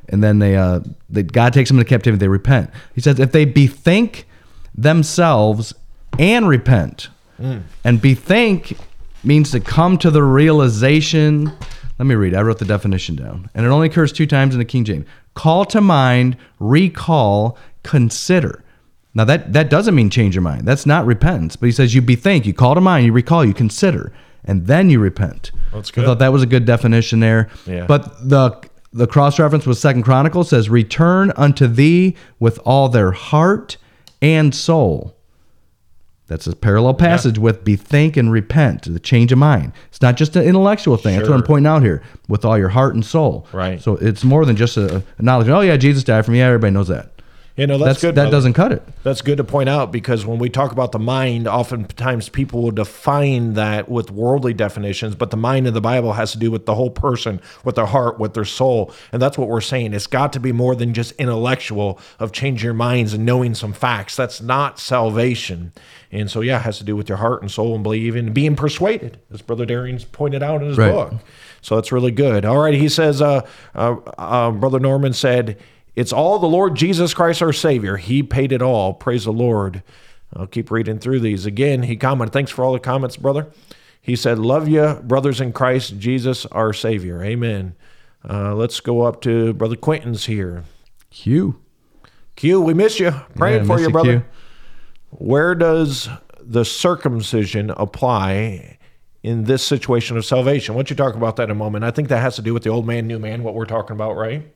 [SPEAKER 4] and then they uh they, God takes them into captivity. They repent. He says if they bethink themselves and repent,
[SPEAKER 3] Hmm.
[SPEAKER 4] and bethink means to come to the realization. Let me read. I wrote the definition down, and it only occurs two times in the King James. Call to mind, recall, consider. Now that that doesn't mean change your mind. That's not repentance. But he says you bethink, you call to mind, you recall, you consider, and then you repent.
[SPEAKER 3] That's
[SPEAKER 4] I thought that was a good definition there.
[SPEAKER 3] Yeah.
[SPEAKER 4] But the the cross reference with Second Chronicles says, "Return unto thee with all their heart and soul." That's a parallel passage with bethink and repent, the change of mind. It's not just an intellectual thing. That's what I'm pointing out here. With all your heart and soul.
[SPEAKER 3] Right.
[SPEAKER 4] So it's more than just a, a knowledge. Oh yeah, Jesus died for me. Yeah, everybody knows that.
[SPEAKER 3] You know, that's,
[SPEAKER 4] That's,
[SPEAKER 3] good.
[SPEAKER 4] that
[SPEAKER 3] brother.
[SPEAKER 4] doesn't cut it.
[SPEAKER 3] That's good to point out because when we talk about the mind, oftentimes people will define that with worldly definitions, but the mind in the Bible has to do with the whole person, with their heart, with their soul. And that's what we're saying. It's got to be more than just intellectual of changing your minds and knowing some facts. That's not salvation. And so, yeah, it has to do with your heart and soul and believing and being persuaded, as Brother Darian's pointed out in his
[SPEAKER 4] Right.
[SPEAKER 3] book. So that's really good. All right, he says, uh, uh, uh, Brother Norman said, it's all the Lord Jesus Christ, our Savior. He paid it all. Praise the Lord. I'll keep reading through these. Again, he commented, Thanks for all the comments, brother. He said, Love you, brothers in Christ, Jesus, our Savior. Amen. Uh, let's go up to Brother Quentin's here.
[SPEAKER 4] Q.
[SPEAKER 3] Q, we miss you. Praying
[SPEAKER 4] Yeah,
[SPEAKER 3] for you, brother.
[SPEAKER 4] Q.
[SPEAKER 3] Where does the circumcision apply in this situation of salvation. Why don't you talk about that in a moment? I think that has to do with the old man, new man, what we're talking about, right?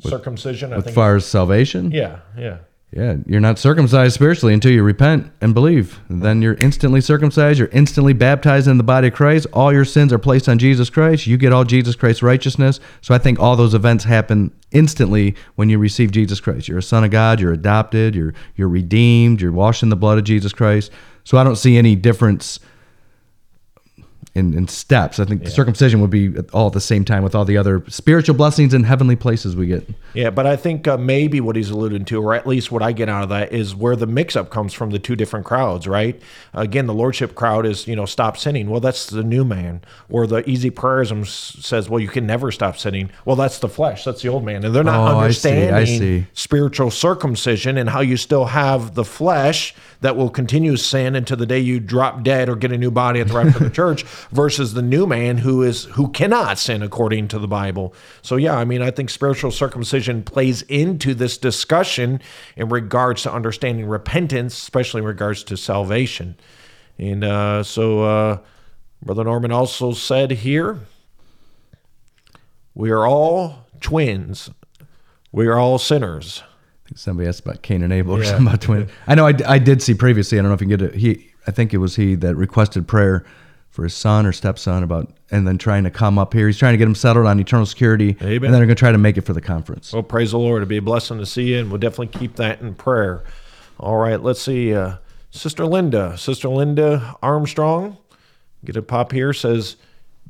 [SPEAKER 3] Circumcision. I
[SPEAKER 4] As
[SPEAKER 3] think.
[SPEAKER 4] far as salvation,
[SPEAKER 3] yeah, yeah.
[SPEAKER 4] Yeah, you're not circumcised spiritually until you repent and believe. Then you're instantly circumcised. You're instantly baptized in the body of Christ. All your sins are placed on Jesus Christ. You get all Jesus Christ's righteousness. So I think all those events happen instantly when you receive Jesus Christ. You're a son of God. You're adopted. You're you're redeemed. You're washed in the blood of Jesus Christ. So I don't see any difference in, in steps. I think circumcision would be all at the same time with all the other spiritual blessings and heavenly places we get.
[SPEAKER 3] Yeah, but I think uh, maybe what he's alluding to, or at least what I get out of that, is where the mix-up comes from the two different crowds, right? Again, the lordship crowd is, you know, stop sinning. Well, that's the new man. Or the easy prayerism says, well, you can never stop sinning. Well, that's the flesh. That's the old man, and they're not
[SPEAKER 4] Oh, I see, I
[SPEAKER 3] understanding
[SPEAKER 4] see.
[SPEAKER 3] spiritual circumcision and how you still have the flesh that will continue sin until the day you drop dead or get a new body at the rapture of the church versus the new man who is who cannot sin according to the Bible. So yeah, I mean I think spiritual circumcision plays into this discussion in regards to understanding repentance, especially in regards to salvation. And uh, so uh, Brother Norman also said here, we are all twins. We are all sinners.
[SPEAKER 4] Somebody asked about Cain and Abel or
[SPEAKER 3] Yeah.
[SPEAKER 4] something about twin. I know I, I did see previously. I don't know if you can get it. He, I think it was he that requested prayer for his son or stepson about, and then trying to come up here. He's trying to get him settled on eternal security,
[SPEAKER 3] Amen.
[SPEAKER 4] and then they're going to try to make it for the conference.
[SPEAKER 3] Well, praise the Lord. It'd be a blessing to see you, and we'll definitely keep that in prayer. All right, let's see. Uh, Sister Linda, Sister Linda Armstrong, get a pop here, says,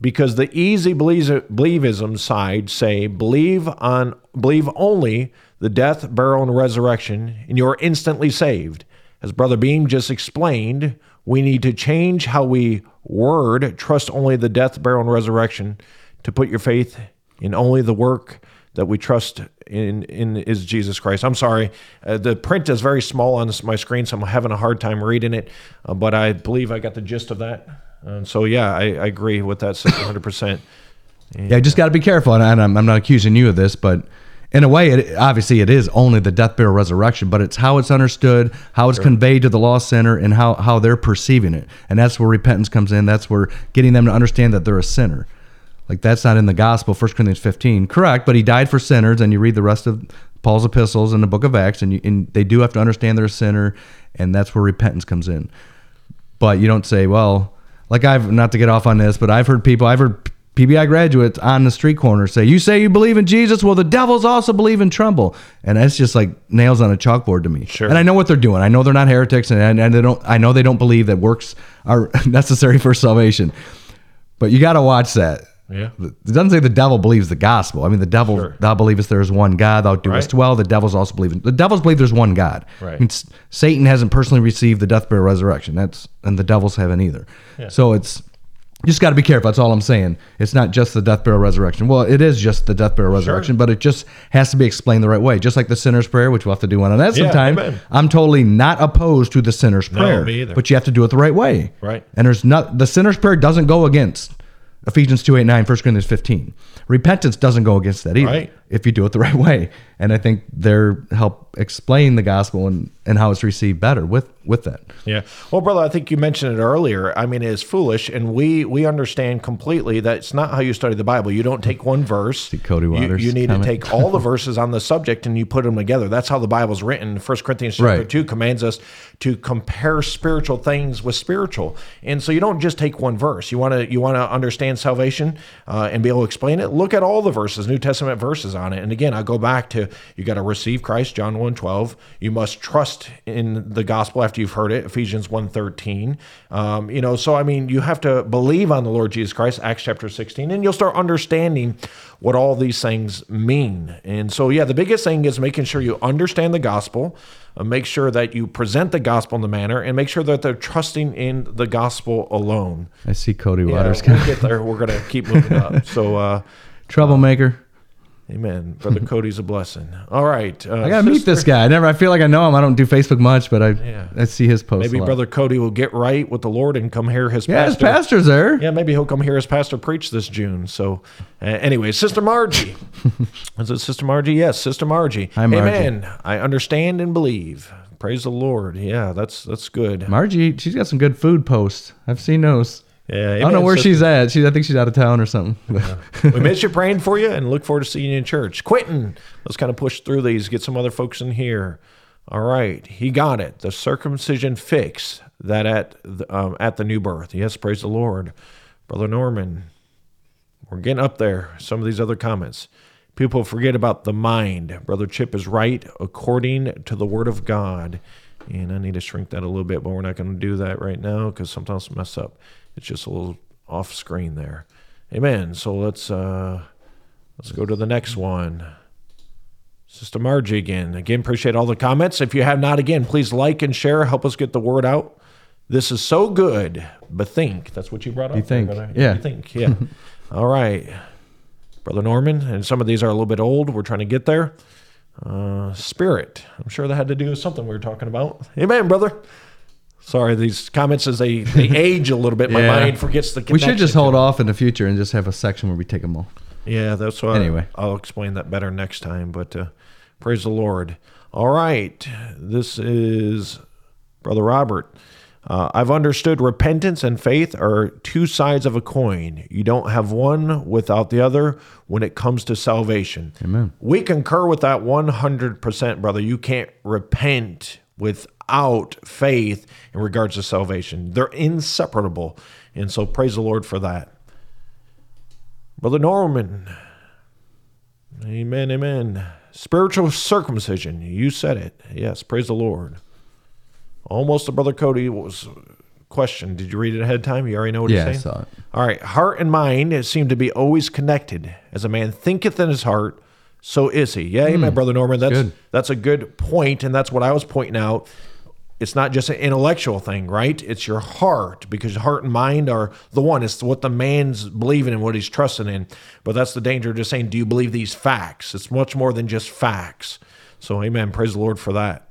[SPEAKER 3] because the easy believism side say, believe on, believe only the death, burial, and resurrection, and you're instantly saved. As Brother Beam just explained, we need to change how we word trust only the death, burial, and resurrection to put your faith in only the work that we trust in in is Jesus Christ. I'm sorry, uh, the print is very small on my screen, so I'm having a hard time reading it. Uh, but I believe I got the gist of that. And so yeah, I, I agree with that 100. percent
[SPEAKER 4] Yeah, just got to be careful. And I'm, I'm not accusing you of this, but in a way, it, obviously, it is only the death, burial, resurrection. But it's how it's understood, how it's conveyed to the lost sinner, and how how they're perceiving it. And that's where repentance comes in. That's where getting them to understand that they're a sinner. Like that's not in the gospel, 1 Corinthians 15. Correct, but he died for sinners, and you read the rest of Paul's epistles in the book of Acts, and, you, and they do have to understand they're a sinner, and that's where repentance comes in. But you don't say, well, like I've not to get off on this, but I've heard people, I've heard PBI graduates on the street corner say, "You say you believe in Jesus, well, the devils also believe in tremble," and that's just like nails on a chalkboard to me.
[SPEAKER 3] Sure.
[SPEAKER 4] And I know what they're doing. I know they're not heretics, and, and they don't. I know they don't believe that works are necessary for salvation. But you got to watch that.
[SPEAKER 3] Yeah.
[SPEAKER 4] It doesn't say the devil believes the gospel. I mean, the devil,
[SPEAKER 3] Sure.
[SPEAKER 4] thou believest there is one God, thou doest
[SPEAKER 3] Right.
[SPEAKER 4] well. The devils also believe in, the devils believe there's one God.
[SPEAKER 3] Right.
[SPEAKER 4] I mean, Satan hasn't personally received the death, burial, resurrection. That's and the devils haven't either. So it's just got to be careful. That's all I'm saying. It's not just the death, burial, resurrection. Well, it is just the death, burial, resurrection, but it just has to be explained the right way. Just like the sinner's prayer, which we'll have to do one on that
[SPEAKER 3] Yeah,
[SPEAKER 4] sometime.
[SPEAKER 3] amen.
[SPEAKER 4] I'm totally not opposed to the sinner's prayer,
[SPEAKER 3] either.
[SPEAKER 4] but you have to do it the right way.
[SPEAKER 3] Right.
[SPEAKER 4] And there's not the sinner's prayer doesn't go against Ephesians 2 8 9, 1 Corinthians 15. Repentance doesn't go against that either
[SPEAKER 3] Right.
[SPEAKER 4] if you do it the right way. And I think they're help explain the gospel and, and how it's received better with, with that.
[SPEAKER 3] Yeah. Well, brother, I think you mentioned it earlier. I mean, it's foolish, and we we understand completely that it's not how you study the Bible. You don't take one verse.
[SPEAKER 4] Cody
[SPEAKER 3] You-
[SPEAKER 4] Waters'
[SPEAKER 3] You, need
[SPEAKER 4] comment.
[SPEAKER 3] to take all the verses on the subject and you put them together. That's how the Bible's written. First Corinthians chapter
[SPEAKER 4] Right.
[SPEAKER 3] two commands us to compare spiritual things with spiritual, and so you don't just take one verse. You want to you want to understand salvation uh, and be able to explain it. Look at all the verses, New Testament verses on it. And again, I go back to you got to receive Christ, John 1.12. You must trust in the gospel after you've heard it, Ephesians 1.13. Um, you know, so I mean, you have to believe on the Lord Jesus Christ, Acts chapter 16, and you'll start understanding what all these things mean. And so, yeah, the biggest thing is making sure you understand the gospel, uh, make sure that you present the gospel in the manner, and make sure that they're trusting in the gospel alone.
[SPEAKER 4] I see Cody
[SPEAKER 3] Yeah,
[SPEAKER 4] Waters.
[SPEAKER 3] we'll get there. We're going to keep moving up. So, uh,
[SPEAKER 4] Troublemaker.
[SPEAKER 3] Amen. Brother Cody's a blessing. All right. Uh,
[SPEAKER 4] I gotta meet this guy. I never. I feel like I know him. I don't do Facebook much, but I
[SPEAKER 3] Yeah.
[SPEAKER 4] I see his posts.
[SPEAKER 3] Maybe. Brother Cody will get right with the Lord and come hear his
[SPEAKER 4] Yeah, his pastor's there.
[SPEAKER 3] Yeah, maybe he'll come hear his pastor preach this June. So, uh, anyway, Sister Margie. Is it Sister Margie? Yes, Sister Margie.
[SPEAKER 4] Hi, Margie.
[SPEAKER 3] Amen. I understand and believe. Praise the Lord. Yeah, that's that's good.
[SPEAKER 4] Margie, she's got some good food posts. I've seen those.
[SPEAKER 3] Yeah,
[SPEAKER 4] I don't know where she's at. She, I think she's out of town or something.
[SPEAKER 3] we miss you praying for you and look forward to seeing you in church. Quentin, let's kind of push through these, get some other folks in here. All right, he got it. The circumcision fix that at the, um, at the new birth. Yes, praise the Lord, brother Norman. We're getting up there. Some of these other comments. People forget about the mind. Brother Chip is right according to the Word of God. And I need to shrink that a little bit, but we're not going to do that right now because sometimes mess up. It's just a little off screen there. Amen. So let's uh let's go to the next one. Sister Margie again. Again, appreciate all the comments. If you have not, again, please like and share. Help us get the word out. This is so good. But think. That's what you brought up.
[SPEAKER 4] You think.
[SPEAKER 3] brother?
[SPEAKER 4] Yeah.
[SPEAKER 3] You think. Yeah. all right. Brother Norman, and some of these are a little bit old. We're trying to get there. Uh, spirit. I'm sure that had to do with something we were talking about. Amen, brother. Sorry, these comments as they, they age a little bit, my
[SPEAKER 4] Yeah.
[SPEAKER 3] mind forgets the connection.
[SPEAKER 4] we should just
[SPEAKER 3] connection
[SPEAKER 4] hold off in the future and just have a section where we take them all.
[SPEAKER 3] Yeah, that's why.
[SPEAKER 4] Anyway.
[SPEAKER 3] I'll explain that better next time. But uh, praise the Lord. All right, this is Brother Robert. Uh, I've understood repentance and faith are two sides of a coin. You don't have one without the other when it comes to salvation.
[SPEAKER 4] Amen.
[SPEAKER 3] We concur with that 100%, brother. You can't repent without faith in regards to salvation. They're inseparable. And so praise the Lord for that. Brother Norman. Amen, amen. Spiritual circumcision. You said it. Yes, praise the Lord. Almost a brother Cody was question. Did you read it ahead of time? You already know what
[SPEAKER 4] Yeah, I
[SPEAKER 3] he's saying?
[SPEAKER 4] saw it.
[SPEAKER 3] All right. Heart and mind seem to be always connected. As a man thinketh in his heart, so is he. Yeah, my hmm. brother Norman. That's
[SPEAKER 4] good.
[SPEAKER 3] that's a good point, and that's what I was pointing out. It's not just an intellectual thing, right? It's your heart because heart and mind are the one. It's what the man's believing and what he's trusting in. But that's the danger of just saying, Do you believe these facts? It's much more than just facts. So, amen. Praise the Lord for that.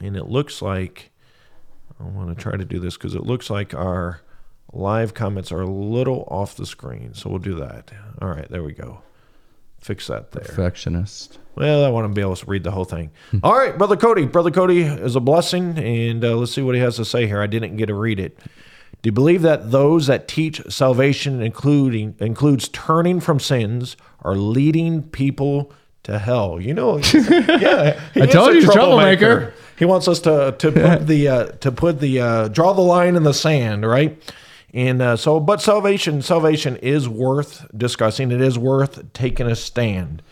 [SPEAKER 3] And it looks like I want to try to do this because it looks like our live comments are a little off the screen. So we'll do that. All right, there we go. Fix that there.
[SPEAKER 4] Perfectionist.
[SPEAKER 3] Well, I want to be able to read the whole thing. All right, Brother Cody. Brother Cody is a blessing, and uh, let's see what he has to say here. I didn't get to read it. Do you believe that those that teach salvation, including includes turning from sins, are leading people to hell? You know, yeah. he
[SPEAKER 4] I told
[SPEAKER 3] a
[SPEAKER 4] you, troublemaker.
[SPEAKER 3] He wants us to to put the uh, to put the uh, draw the line in the sand, right? And uh, so, but salvation, salvation is worth discussing. It is worth taking a stand.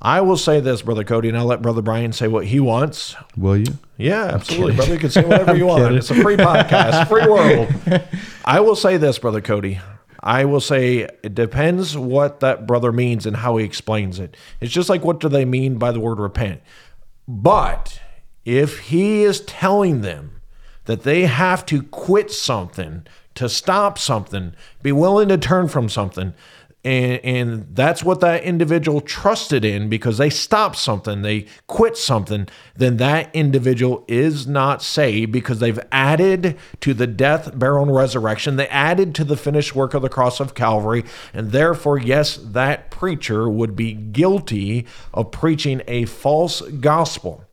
[SPEAKER 3] I will say this, brother Cody, and I'll let brother Brian say what he wants.
[SPEAKER 4] Will you?
[SPEAKER 3] Yeah, absolutely, brother. You can say whatever you want. It's a free podcast, free world. I will say this, brother Cody. I will say it depends what that brother means and how he explains it. It's just like what do they mean by the word repent? But if he is telling them that they have to quit something, to stop something, be willing to turn from something, and, and that's what that individual trusted in because they stopped something, they quit something, then that individual is not saved because they've added to the death, burial, and resurrection. They added to the finished work of the cross of Calvary. And therefore, yes, that preacher would be guilty of preaching a false gospel.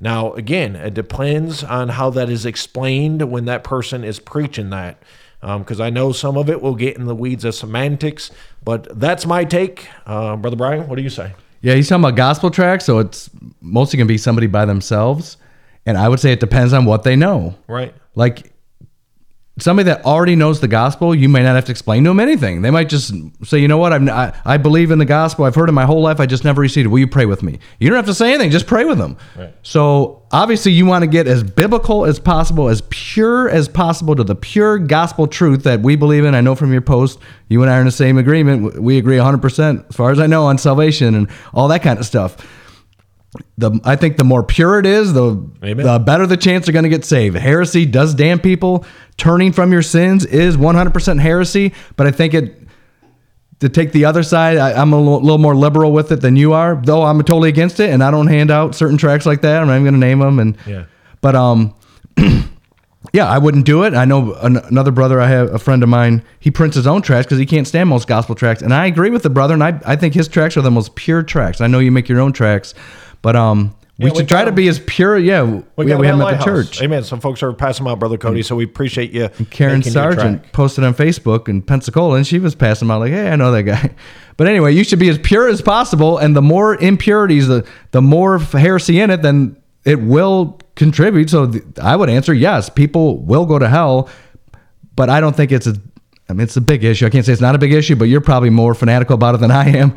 [SPEAKER 3] Now, again, it depends on how that is explained when that person is preaching that. Because I know some of it will get in the weeds of semantics, but that's my take. Uh, Brother Brian, what do you say?
[SPEAKER 4] Yeah, he's talking about gospel tracks, so it's mostly gonna be somebody by themselves. And I would say it depends on what they know.
[SPEAKER 3] Right.
[SPEAKER 4] Like somebody that already knows the gospel, you may not have to explain to them anything. They might just say, you know what, I'm, I, I believe in the gospel. I've heard it my whole life. I just never received it. Will you pray with me? You don't have to say anything. Just pray with them.
[SPEAKER 3] Right.
[SPEAKER 4] So obviously, you want to get as biblical as possible, as pure as possible to the pure gospel truth that we believe in. I know from your post, you and I are in the same agreement. We agree 100%, as far as I know, on salvation and all that kind of stuff the I think the more pure it is, the
[SPEAKER 3] Amen.
[SPEAKER 4] the better the chance they're going to get saved. Heresy does damn people. Turning from your sins is 100% heresy, but I think it to take the other side, I, I'm a little, little more liberal with it than you are. Though I'm totally against it, and I don't hand out certain tracks like that. I'm not even going to name them. And
[SPEAKER 3] Yeah.
[SPEAKER 4] but um, yeah, I wouldn't do it. I know an, another brother. I have a friend of mine. He prints his own tracks because he can't stand most gospel tracks, and I agree with the brother. And I I think his tracks are the most pure tracks. I know you make your own tracks, but um, we
[SPEAKER 3] Yeah,
[SPEAKER 4] should try to be as pure. Yeah, we, yeah, we
[SPEAKER 3] him at
[SPEAKER 4] the church.
[SPEAKER 3] Amen. Some folks are passing them out, Brother Cody, so we appreciate you.
[SPEAKER 4] Karen Sargent posted on Facebook in Pensacola, and she was passing them out like, "Hey, I know that guy." But anyway, you should be as pure as possible, and the more impurities, the the more heresy in it, then it will contribute. So th- I would answer yes. People will go to hell, but I don't think it's a. I mean, it's a big issue. I can't say it's not a big issue, but you're probably more fanatical about it than I am.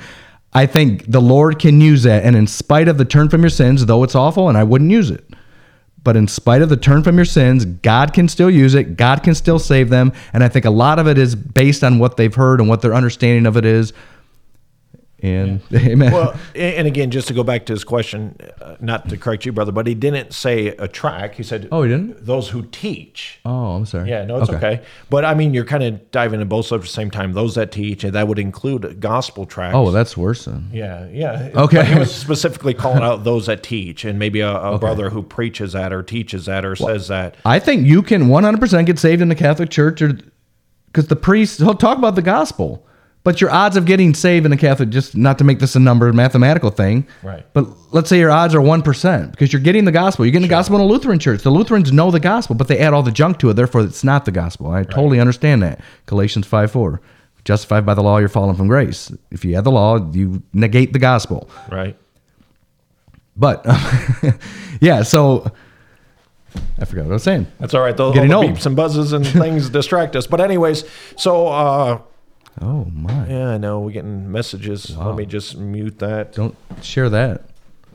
[SPEAKER 4] I think the Lord can use that, and in spite of the turn from your sins, though it's awful, and I wouldn't use it. But in spite of the turn from your sins, God can still use it. God can still save them. And I think a lot of it is based on what they've heard and what their understanding of it is. And amen.
[SPEAKER 3] Well, and again, just to go back to his question, uh, not to correct you, brother, but he didn't say a track. He said,
[SPEAKER 4] Oh, he didn't?
[SPEAKER 3] Those who teach.
[SPEAKER 4] oh, I'm sorry.
[SPEAKER 3] Yeah, no, it's okay. But I mean, you're kind of diving in both sides at the same time. Those that teach, and that would include gospel tracks.
[SPEAKER 4] Oh, well, that's worse then.
[SPEAKER 3] Yeah, yeah.
[SPEAKER 4] Okay.
[SPEAKER 3] But he was specifically calling out those that teach, and maybe a, a brother who preaches that or teaches that or says that.
[SPEAKER 4] I think you can 100% get saved in the Catholic Church or because the priest, he'll talk about the gospel. But your odds of getting saved in the Catholic, just not to make this a number mathematical thing,
[SPEAKER 3] Right.
[SPEAKER 4] But let's say your odds are one percent because you're getting the gospel. You're getting the gospel in a Lutheran church. The Lutherans know the gospel, but they add all the junk to it. Therefore, it's not the gospel. I totally understand that. Galatians five four, justified by the law, you're fallen from grace. If you add the law, you negate the gospel.
[SPEAKER 3] Right.
[SPEAKER 4] But yeah, so I forgot what I was saying.
[SPEAKER 3] That's all right. Those
[SPEAKER 4] Getting
[SPEAKER 3] all the beeps and buzzes and things distract us. But anyways, so uh,
[SPEAKER 4] Oh my!
[SPEAKER 3] yeah, I know we're getting messages. Let me just mute that.
[SPEAKER 4] Don't share that.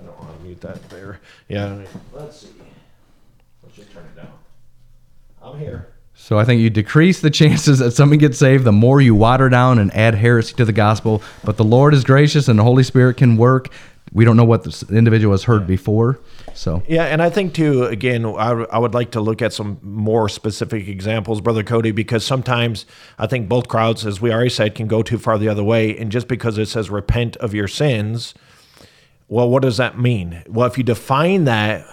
[SPEAKER 3] I don't want to mute that there. Yeah. Let's see. Let's just turn it down. I'm here.
[SPEAKER 4] So I think you decrease the chances that someone gets saved the more you water down and add heresy to the gospel. But the Lord is gracious and the Holy Spirit can work. We don't know what this individual has heard before. So
[SPEAKER 3] Yeah, and I think too. Again, I, I would like to look at some more specific examples, brother Cody, because sometimes I think both crowds, as we already said, can go too far the other way. And just because it says repent of your sins, well, what does that mean? Well, if you define that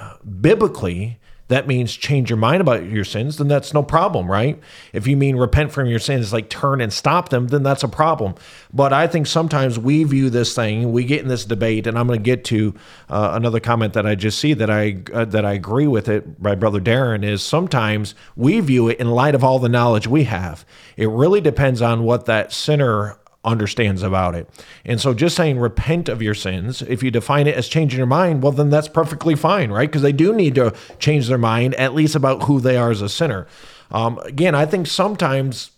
[SPEAKER 3] biblically, that means change your mind about your sins, then that's no problem, right? If you mean repent from your sins, like turn and stop them, then that's a problem. But I think sometimes we view this thing, we get in this debate, and I'm going to get to uh, another comment that I just see that I uh, that I agree with it by brother Darren is sometimes we view it in light of all the knowledge we have. It really depends on what that sinner understands about it. And so just saying repent of your sins, if you define it as changing your mind, well, then that's perfectly fine, right? Because they do need to change their mind, at least about who they are as a sinner. Um, again, I think sometimes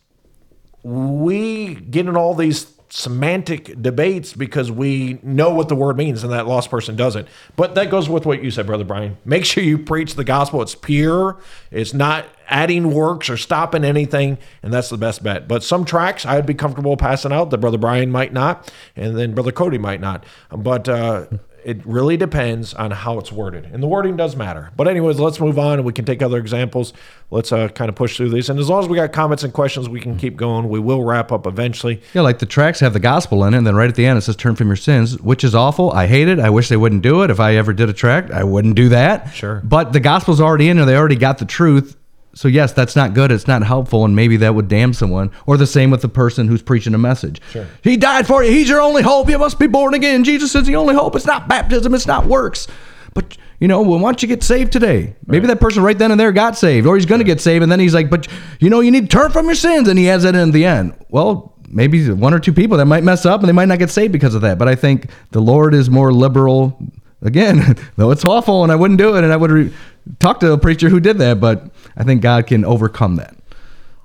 [SPEAKER 3] we get in all these semantic debates because we know what the word means and that lost person doesn't. But that goes with what you said, Brother Brian. Make sure you preach the gospel. It's pure, it's not adding works or stopping anything, and that's the best bet. But some tracks I'd be comfortable passing out that Brother Brian might not, and then Brother Cody might not. But uh, it really depends on how it's worded, and the wording does matter. But anyways, let's move on, and we can take other examples. Let's uh, kind of push through these, and as long as we got comments and questions, we can keep going. We will wrap up eventually.
[SPEAKER 4] yeah, like the tracks have the gospel in it, and then right at the end it says turn from your sins, which is awful. I hate it. I wish they wouldn't do it. If I ever did a track, I wouldn't do that.
[SPEAKER 3] Sure.
[SPEAKER 4] But the gospel's already in there. They already got the truth. So yes, that's not good. It's not helpful, and maybe that would damn someone. Or the same with the person who's preaching a message.
[SPEAKER 3] Sure.
[SPEAKER 4] He died for you. He's your only hope. You must be born again. Jesus is the only hope. It's not baptism. It's not works. But you know, well, why don't you get saved today? Maybe that person right then and there got saved, or he's going to get saved, and then he's like, but you know, you need to turn from your sins, and he adds that in the end. Well, maybe one or two people that might mess up, and they might not get saved because of that. But I think the Lord is more liberal. Again, though it's awful, and I wouldn't do it, and I would re- talk to a preacher who did that, but I think God can overcome that,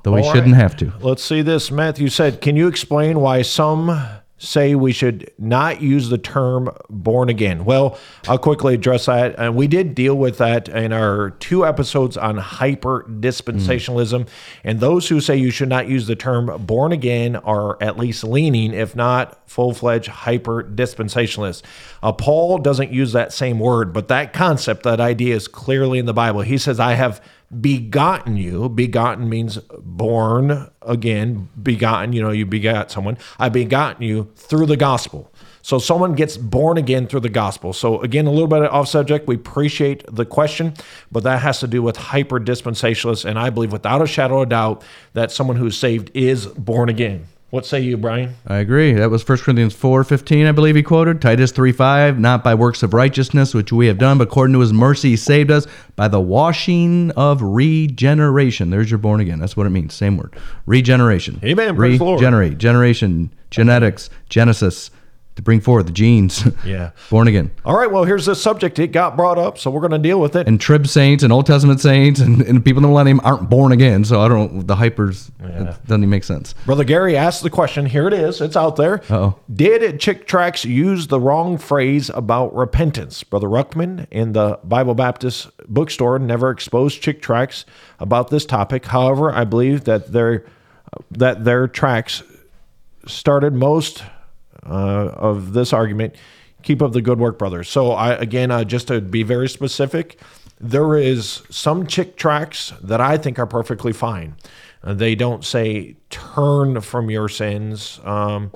[SPEAKER 4] though He
[SPEAKER 3] All
[SPEAKER 4] shouldn't
[SPEAKER 3] right.
[SPEAKER 4] have to.
[SPEAKER 3] Let's see this. Matthew said, Can you explain why some say we should not use the term born again? Well, I'll quickly address that. And we did deal with that in our two episodes on hyper dispensationalism. And those who say you should not use the term born again are at least leaning, if not full fledged hyper dispensationalists. Uh, Paul doesn't use that same word, but that concept, that idea is clearly in the Bible. He says, I have begotten you. Begotten means born again, begotten, you know, you begot someone. I begotten you through the gospel. So someone gets born again through the gospel. So again, a little bit off subject. We appreciate the question, but that has to do with hyper dispensationalists. And I believe without a shadow of doubt that someone who's saved is born again. What say you, Brian?
[SPEAKER 4] I agree. That was 1 Corinthians 4:15, I believe he quoted. Titus 3:5, not by works of righteousness which we have done, but according to his mercy he saved us by the washing of regeneration. There's your born again. That's what it means. Same word. Regeneration.
[SPEAKER 3] Amen. Praise the Lord.
[SPEAKER 4] Regenerate. Generation, genetics, genesis, to bring forth the genes.
[SPEAKER 3] Yeah.
[SPEAKER 4] born again.
[SPEAKER 3] All right. Well, here's the subject. It got brought up, so we're going to deal with it.
[SPEAKER 4] And trib saints and Old Testament saints and, and people in the millennium aren't born again. So I don't the hypers it doesn't even make sense.
[SPEAKER 3] Brother Gary asked the question. Here it is. It's out there.
[SPEAKER 4] Uh-oh.
[SPEAKER 3] Did Chick Tracks use the wrong phrase about repentance? Brother Ruckman in the Bible Baptist bookstore never exposed Chick Tracks about this topic. However, I believe that their that their tracks started most of this argument. Keep up the good work, brothers. So, I again, uh, just to be very specific, there is some chick tracks that I think are perfectly fine. Uh, they don't say turn from your sins, um,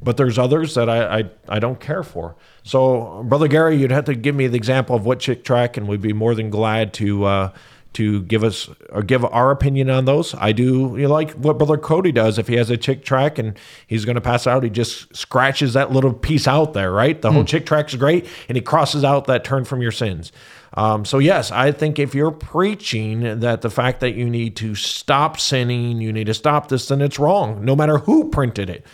[SPEAKER 3] but there's others that I, I I don't care for. So, brother Gary, you'd have to give me the example of what chick track, and we'd be more than glad to. Uh, to give us or give our opinion on those. I do you know, like what Brother Cody does. If he has a chick track and he's going to pass out, he just scratches that little piece out there, right? The whole chick track is great, and he crosses out that turn from your sins. Um, so yes, I think if you're preaching that the fact that you need to stop sinning, you need to stop this, then it's wrong, no matter who printed it.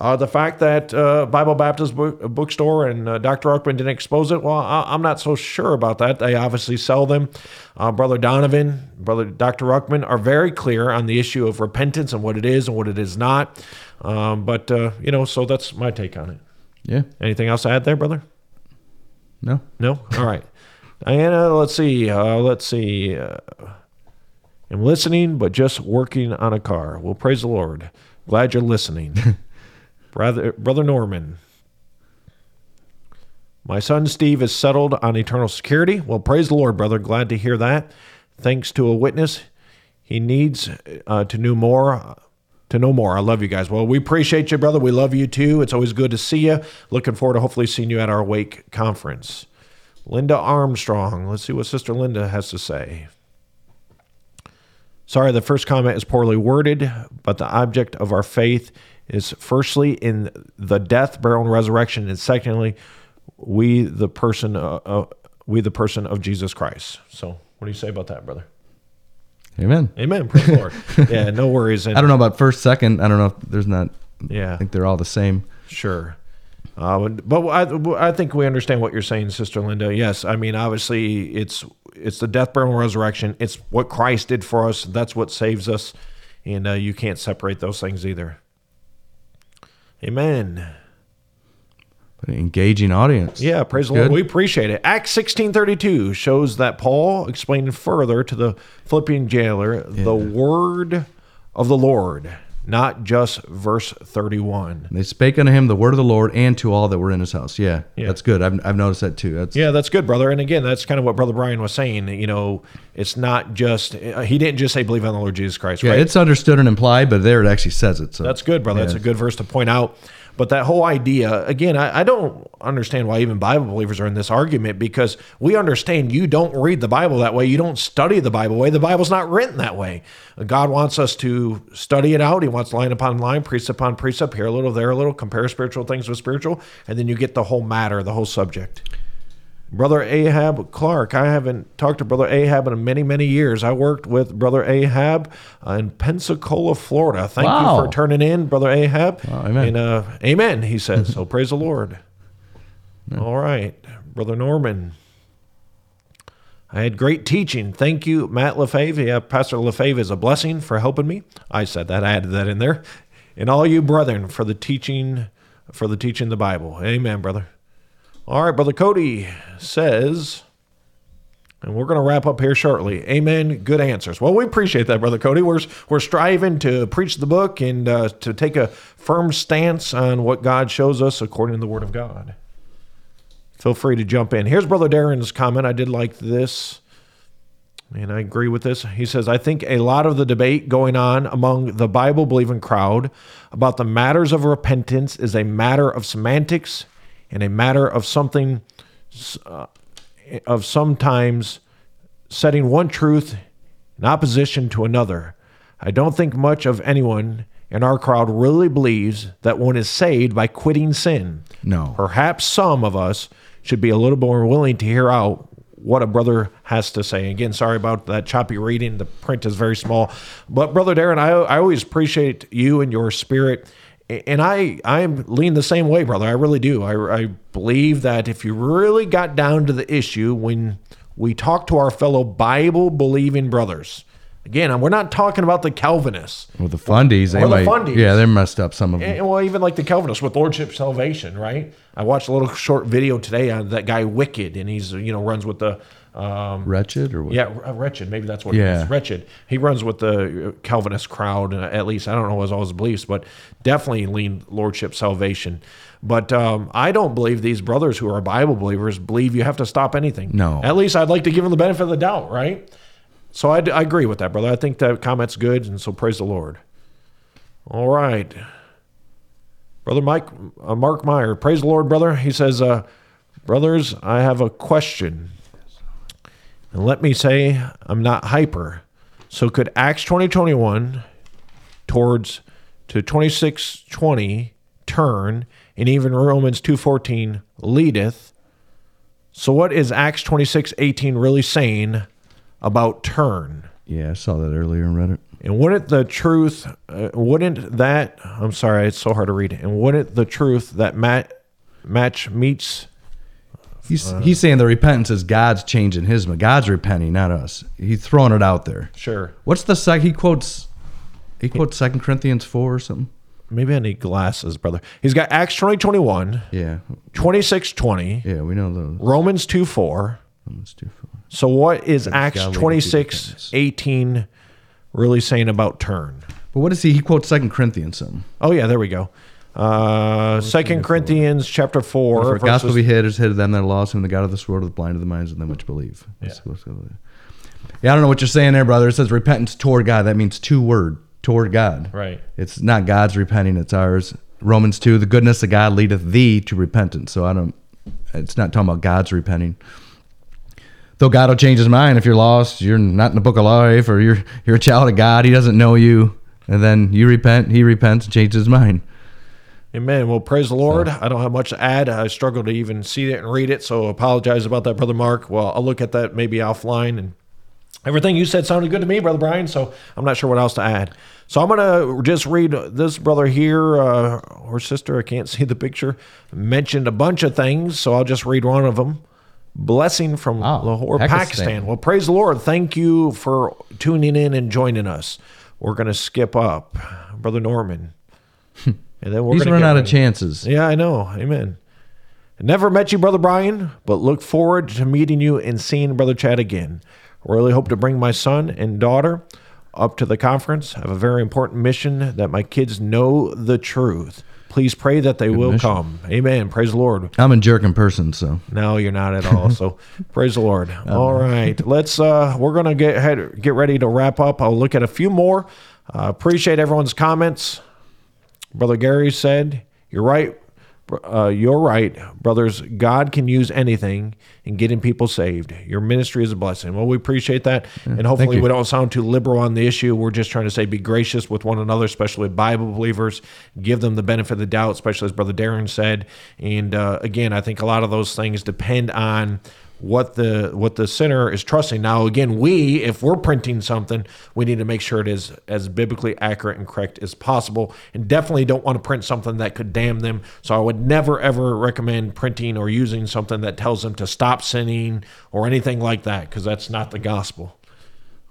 [SPEAKER 3] Uh, the fact that uh, Bible Baptist book, bookstore and uh, Dr. Ruckman didn't expose it, well, I, I'm not so sure about that. They obviously sell them. Uh, Brother Donovan, Brother Dr. Ruckman are very clear on the issue of repentance and what it is and what it is not. Um, but, uh, you know, so that's my take on it.
[SPEAKER 4] Yeah.
[SPEAKER 3] Anything else to add there, brother?
[SPEAKER 4] No.
[SPEAKER 3] No? All right. Diana, let's see. Uh, let's see. Uh, I'm listening, but just working on a car. Well, praise the Lord. Glad you're listening. Brother, Brother Norman. My son Steve is settled on eternal security. Well, praise the Lord, brother. Glad to hear that. Thanks to a witness. He needs uh, to know more. To know more. I love you guys. Well, we appreciate you, brother. We love you too. It's always good to see you. Looking forward to hopefully seeing you at our Wake conference. Linda Armstrong. Let's see what Sister Linda has to say. Sorry, the first comment is poorly worded, but the object of our faith is firstly in the death, burial, and resurrection, and secondly, we the person, uh, uh, we the person of Jesus Christ. So, what do you say about that, brother?
[SPEAKER 4] Amen.
[SPEAKER 3] Amen. Praise the Lord. Yeah, no worries. And,
[SPEAKER 4] I don't know about first, second. I don't know if there's not.
[SPEAKER 3] Yeah.
[SPEAKER 4] I think they're all the same.
[SPEAKER 3] Sure. Uh, but I, I think we understand what you're saying, Sister Linda. Yes, I mean obviously it's it's the death, burial, and resurrection. It's what Christ did for us. That's what saves us, and uh, you can't separate those things either. Amen.
[SPEAKER 4] But an engaging audience.
[SPEAKER 3] Yeah, praise the
[SPEAKER 4] Good.
[SPEAKER 3] Lord. We appreciate it. Acts sixteen thirty two shows that Paul explained further to the Philippian jailer the word of the Lord, not just verse thirty one.
[SPEAKER 4] They spake unto him the word of the Lord and to all that were in his house. Yeah,
[SPEAKER 3] Yeah.
[SPEAKER 4] that's good. I've, I've noticed that too. That's
[SPEAKER 3] Yeah, that's good, brother. And again, that's kind of what Brother Brian was saying. You know, it's not just he didn't just say believe on the Lord Jesus Christ,
[SPEAKER 4] yeah,
[SPEAKER 3] right?
[SPEAKER 4] it's understood and implied, but there it actually says it. So
[SPEAKER 3] That's good, brother. That's a good verse to point out. But that whole idea, again, I, I don't understand why even Bible believers are in this argument because we understand you don't read the Bible that way. You don't study the Bible way. The Bible's not written that way. God wants us to study it out. He wants line upon line, precept upon precept, here a little, there a little, compare spiritual things with spiritual, and then you get the whole matter, the whole subject. Brother Ahab Clark. I haven't talked to Brother Ahab in many, many years. I worked with Brother Ahab uh, in Pensacola, Florida. Thank
[SPEAKER 4] Wow.
[SPEAKER 3] you for turning in, Brother Ahab.
[SPEAKER 4] Wow, amen.
[SPEAKER 3] And uh, amen, he says. so praise the Lord. All right, Brother Norman. I had great teaching. Thank you, Matt Lefebvre. Yeah, Pastor Lefebvre is a blessing for helping me. I said that. I added that in there. And all you brethren for the teaching, for the teaching the Bible. Amen, brother. All right, Brother Cody says, and we're going to wrap up here shortly. Amen. Good answers. Well, we appreciate that, Brother Cody. We're, we're striving to preach the book and uh, to take a firm stance on what God shows us according to the Word of God. Feel free to jump in. Here's Brother Darren's comment. I did like this, and I agree with this. He says, I think a lot of the debate going on among the Bible believing crowd about the matters of repentance is a matter of semantics and a matter of something, uh, of sometimes setting one truth in opposition to another. I don't think much of anyone in our crowd really believes that one is saved by quitting sin.
[SPEAKER 4] No.
[SPEAKER 3] Perhaps some of us should be a little more willing to hear out what a brother has to say. Again, sorry about that choppy reading. The print is very small. But, Brother Darren, I, I always appreciate you and your spirit. And I, I lean the same way, brother. I really do. I, I believe that if you really got down to the issue when we talk to our fellow Bible believing brothers, again, we're not talking about the Calvinists.
[SPEAKER 4] Well, the fundies, they
[SPEAKER 3] Or the
[SPEAKER 4] might,
[SPEAKER 3] fundies.
[SPEAKER 4] yeah, they're messed up. Some of them.
[SPEAKER 3] And, well, even like the Calvinists with Lordship Salvation, right? I watched a little short video today on that guy Wicked, and he's you know runs with the um,
[SPEAKER 4] Wretched or what?
[SPEAKER 3] yeah uh, Wretched, maybe that's what it
[SPEAKER 4] Yeah.
[SPEAKER 3] is. Wretched. He runs with the uh, Calvinist crowd, and at least I don't know his all his beliefs, but definitely lean Lordship Salvation. But um, I don't believe these brothers who are Bible believers believe you have to stop anything.
[SPEAKER 4] No.
[SPEAKER 3] At least I'd like to give them the benefit of the doubt, right? So I, I agree with that, brother. I think that comment's good, and so praise the Lord. All right. Brother Mike, uh, Mark Meyer, praise the Lord, brother. He says, uh, Brothers, I have a question. And let me say, I'm not hyper. So could Acts 2021 towards to 2620 turn, and even Romans 2.14 leadeth? So what is Acts 26.18 really saying about turn?
[SPEAKER 4] Yeah, I saw that earlier and read it.
[SPEAKER 3] And wouldn't the truth, uh, wouldn't that, I'm sorry, it's so hard to read. And wouldn't the truth that mat, match meets,
[SPEAKER 4] He's uh, he's saying the repentance is God's changing his. Mind. God's repenting, not us. He's throwing it out there.
[SPEAKER 3] sure.
[SPEAKER 4] What's the sec? He quotes. He quotes Second Corinthians four or something.
[SPEAKER 3] Maybe I need glasses, brother. He's got Acts 20, 21,
[SPEAKER 4] Yeah,
[SPEAKER 3] 26, 20,
[SPEAKER 4] yeah, we know those.
[SPEAKER 3] Romans 2, 4.
[SPEAKER 4] Let's do four.
[SPEAKER 3] So what is Acts
[SPEAKER 4] God leading to
[SPEAKER 3] 26, 18 really saying about turn?
[SPEAKER 4] But what is he? He quotes Second Corinthians something.
[SPEAKER 3] Oh, yeah, there we go. Uh, Second Corinthians chapter 4.
[SPEAKER 4] For
[SPEAKER 3] verses-
[SPEAKER 4] gospel be hid is hid of them that are lost, whom the God of this world is blind to the minds of them which believe. Let's go- let's go. Yeah, I don't know what you're saying there, brother. It says repentance toward God. That means two word toward God.
[SPEAKER 3] Right.
[SPEAKER 4] It's not God's repenting; it's ours. Romans two: the goodness of God leadeth thee to repentance. So I don't. It's not talking about God's repenting. Though God will change His mind if you're lost, you're not in the book of life, or you're you're a child of God. He doesn't know you, and then you repent. He repents and changes his mind.
[SPEAKER 3] Amen. Well, praise the Lord. I don't have much to add. I struggle to even see it and read it, so apologize about that, Brother Mark. Well, I'll look at that maybe offline. And everything you said sounded good to me, Brother Brian, so I'm not sure what else to add. So I'm going to just read this brother here, uh, or sister, I can't see the picture, mentioned a bunch of things, so I'll just read one of them. Blessing from
[SPEAKER 4] Oh,
[SPEAKER 3] Lahore,
[SPEAKER 4] Pakistan.
[SPEAKER 3] Pakistan. Well, praise the Lord. Thank you for tuning in and joining us. We're going to skip up, Brother Norman. And then we're
[SPEAKER 4] He's run out of chances.
[SPEAKER 3] Yeah, I know. Amen. Never met you, Brother Brian, but look forward to meeting you and seeing Brother Chad again. Really hope to bring my son and daughter up to the conference. I have a very important mission that my kids know the truth. Please pray that they will
[SPEAKER 4] mission.
[SPEAKER 3] come. Amen. Praise the Lord.
[SPEAKER 4] I'm a jerk in person, so
[SPEAKER 3] No, you're not at all. So praise the Lord. All right, let's. uh We're gonna get head, get ready to wrap up. I'll look at a few more. Uh, appreciate everyone's comments. Brother Gary said, "You're right. Uh, you're right, brothers. God can use anything in getting people saved. Your ministry is a blessing. Well, we appreciate that, and hopefully, we don't sound too liberal on the issue. We're just trying to say, be gracious with one another, especially Bible believers. Give them the benefit of the doubt, especially as Brother Darren said. And uh, again, I think a lot of those things depend on what the what the sinner is trusting. Now, again, we if we're printing something, we need to make sure it is as biblically accurate and correct as possible, and definitely don't want to print something that could damn them. So I would never ever recommend printing or using something that tells them to stop sinning or anything like that, because that's not the gospel.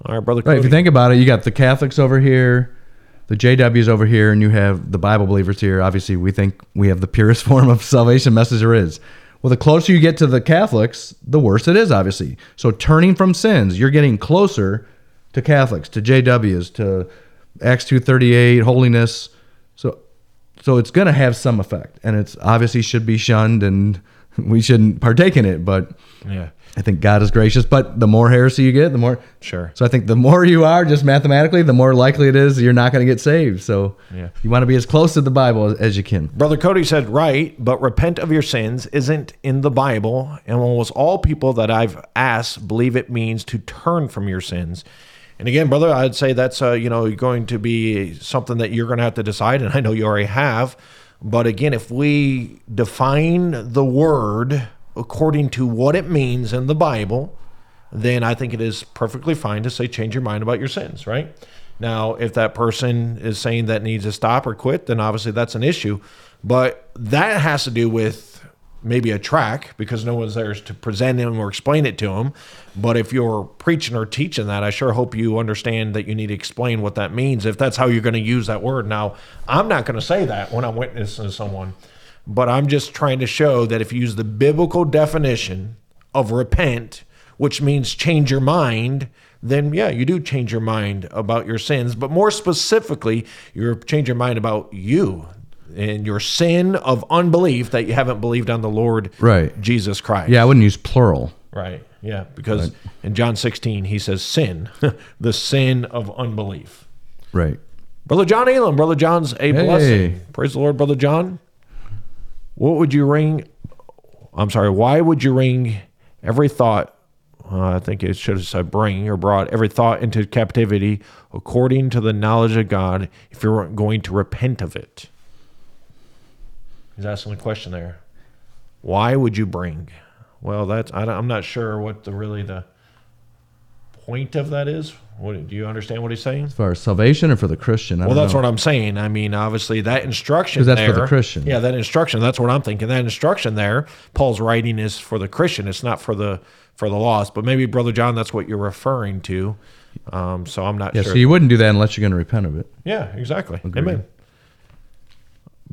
[SPEAKER 3] All right, brother.
[SPEAKER 4] Right. If you think about it, you got the Catholics over here, the JWs over here, and you have the Bible believers here. Obviously, we think we have the purest form of salvation message there is. Well, the closer you get to the Catholics, the worse it is, obviously. So turning from sins, you're getting closer to Catholics, to JWs, to Acts 238, holiness. So so it's going to have some effect. And it's obviously should be shunned and we shouldn't partake in it, but
[SPEAKER 3] yeah,
[SPEAKER 4] I think God is gracious, but the more heresy you get, the more.
[SPEAKER 3] Sure.
[SPEAKER 4] So I think the more you are, just mathematically, the more likely it is you're not going to get saved. So
[SPEAKER 3] Yeah.
[SPEAKER 4] you want to be as close to the Bible as, as you can.
[SPEAKER 3] Brother Cody said, right, but repent of your sins isn't in the Bible. And almost all people that I've asked believe it means to turn from your sins. And again, brother, I'd say that's uh, you know going to be something that you're going to have to decide, and I know you already have. But again, if we define the word according to what it means in the Bible, then I think it is perfectly fine to say change your mind about your sins, right? Now, if that person is saying that needs to stop or quit, then obviously that's an issue. But that has to do with maybe a track because no one's there to present him or explain it to him. But if you're preaching or teaching that, I sure hope you understand that you need to explain what that means if that's how you're going to use that word. Now, I'm not going to say that when I'm witnessing someone, but I'm just trying to show that if you use the biblical definition of repent, which means change your mind, then yeah, you do change your mind about your sins. But more specifically, you change your mind about you and your sin of unbelief that you haven't believed on the Lord
[SPEAKER 4] Right.
[SPEAKER 3] Jesus Christ.
[SPEAKER 4] Yeah, I wouldn't use plural.
[SPEAKER 3] Right. Yeah. Because in John 16, he says sin, the sin of unbelief.
[SPEAKER 4] Right.
[SPEAKER 3] Brother John Elam, Brother John's a blessing. Praise the Lord, Brother John. What would you ring? I'm sorry. Why would you ring every thought? Uh, I think it should have said bring or brought every thought into captivity according to the knowledge of God if you're going to repent of it. He's asking the question there. Why would you bring? Well, that's I, am not sure what the really the point of that is. What do you understand what he's saying?
[SPEAKER 4] As far as salvation or for the Christian? I
[SPEAKER 3] Well,
[SPEAKER 4] don't
[SPEAKER 3] that's
[SPEAKER 4] know.
[SPEAKER 3] what I'm saying. I mean, obviously, that instruction
[SPEAKER 4] that's for the Christian.
[SPEAKER 3] Yeah, that instruction. That's what I'm thinking. That instruction there, Paul's writing is for the Christian. It's not for the for the lost. But maybe, brother John, that's what you're referring to. Um, so I'm not
[SPEAKER 4] Yeah,
[SPEAKER 3] sure.
[SPEAKER 4] so you wouldn't do that unless you're going to repent of it.
[SPEAKER 3] Yeah, exactly. Amen.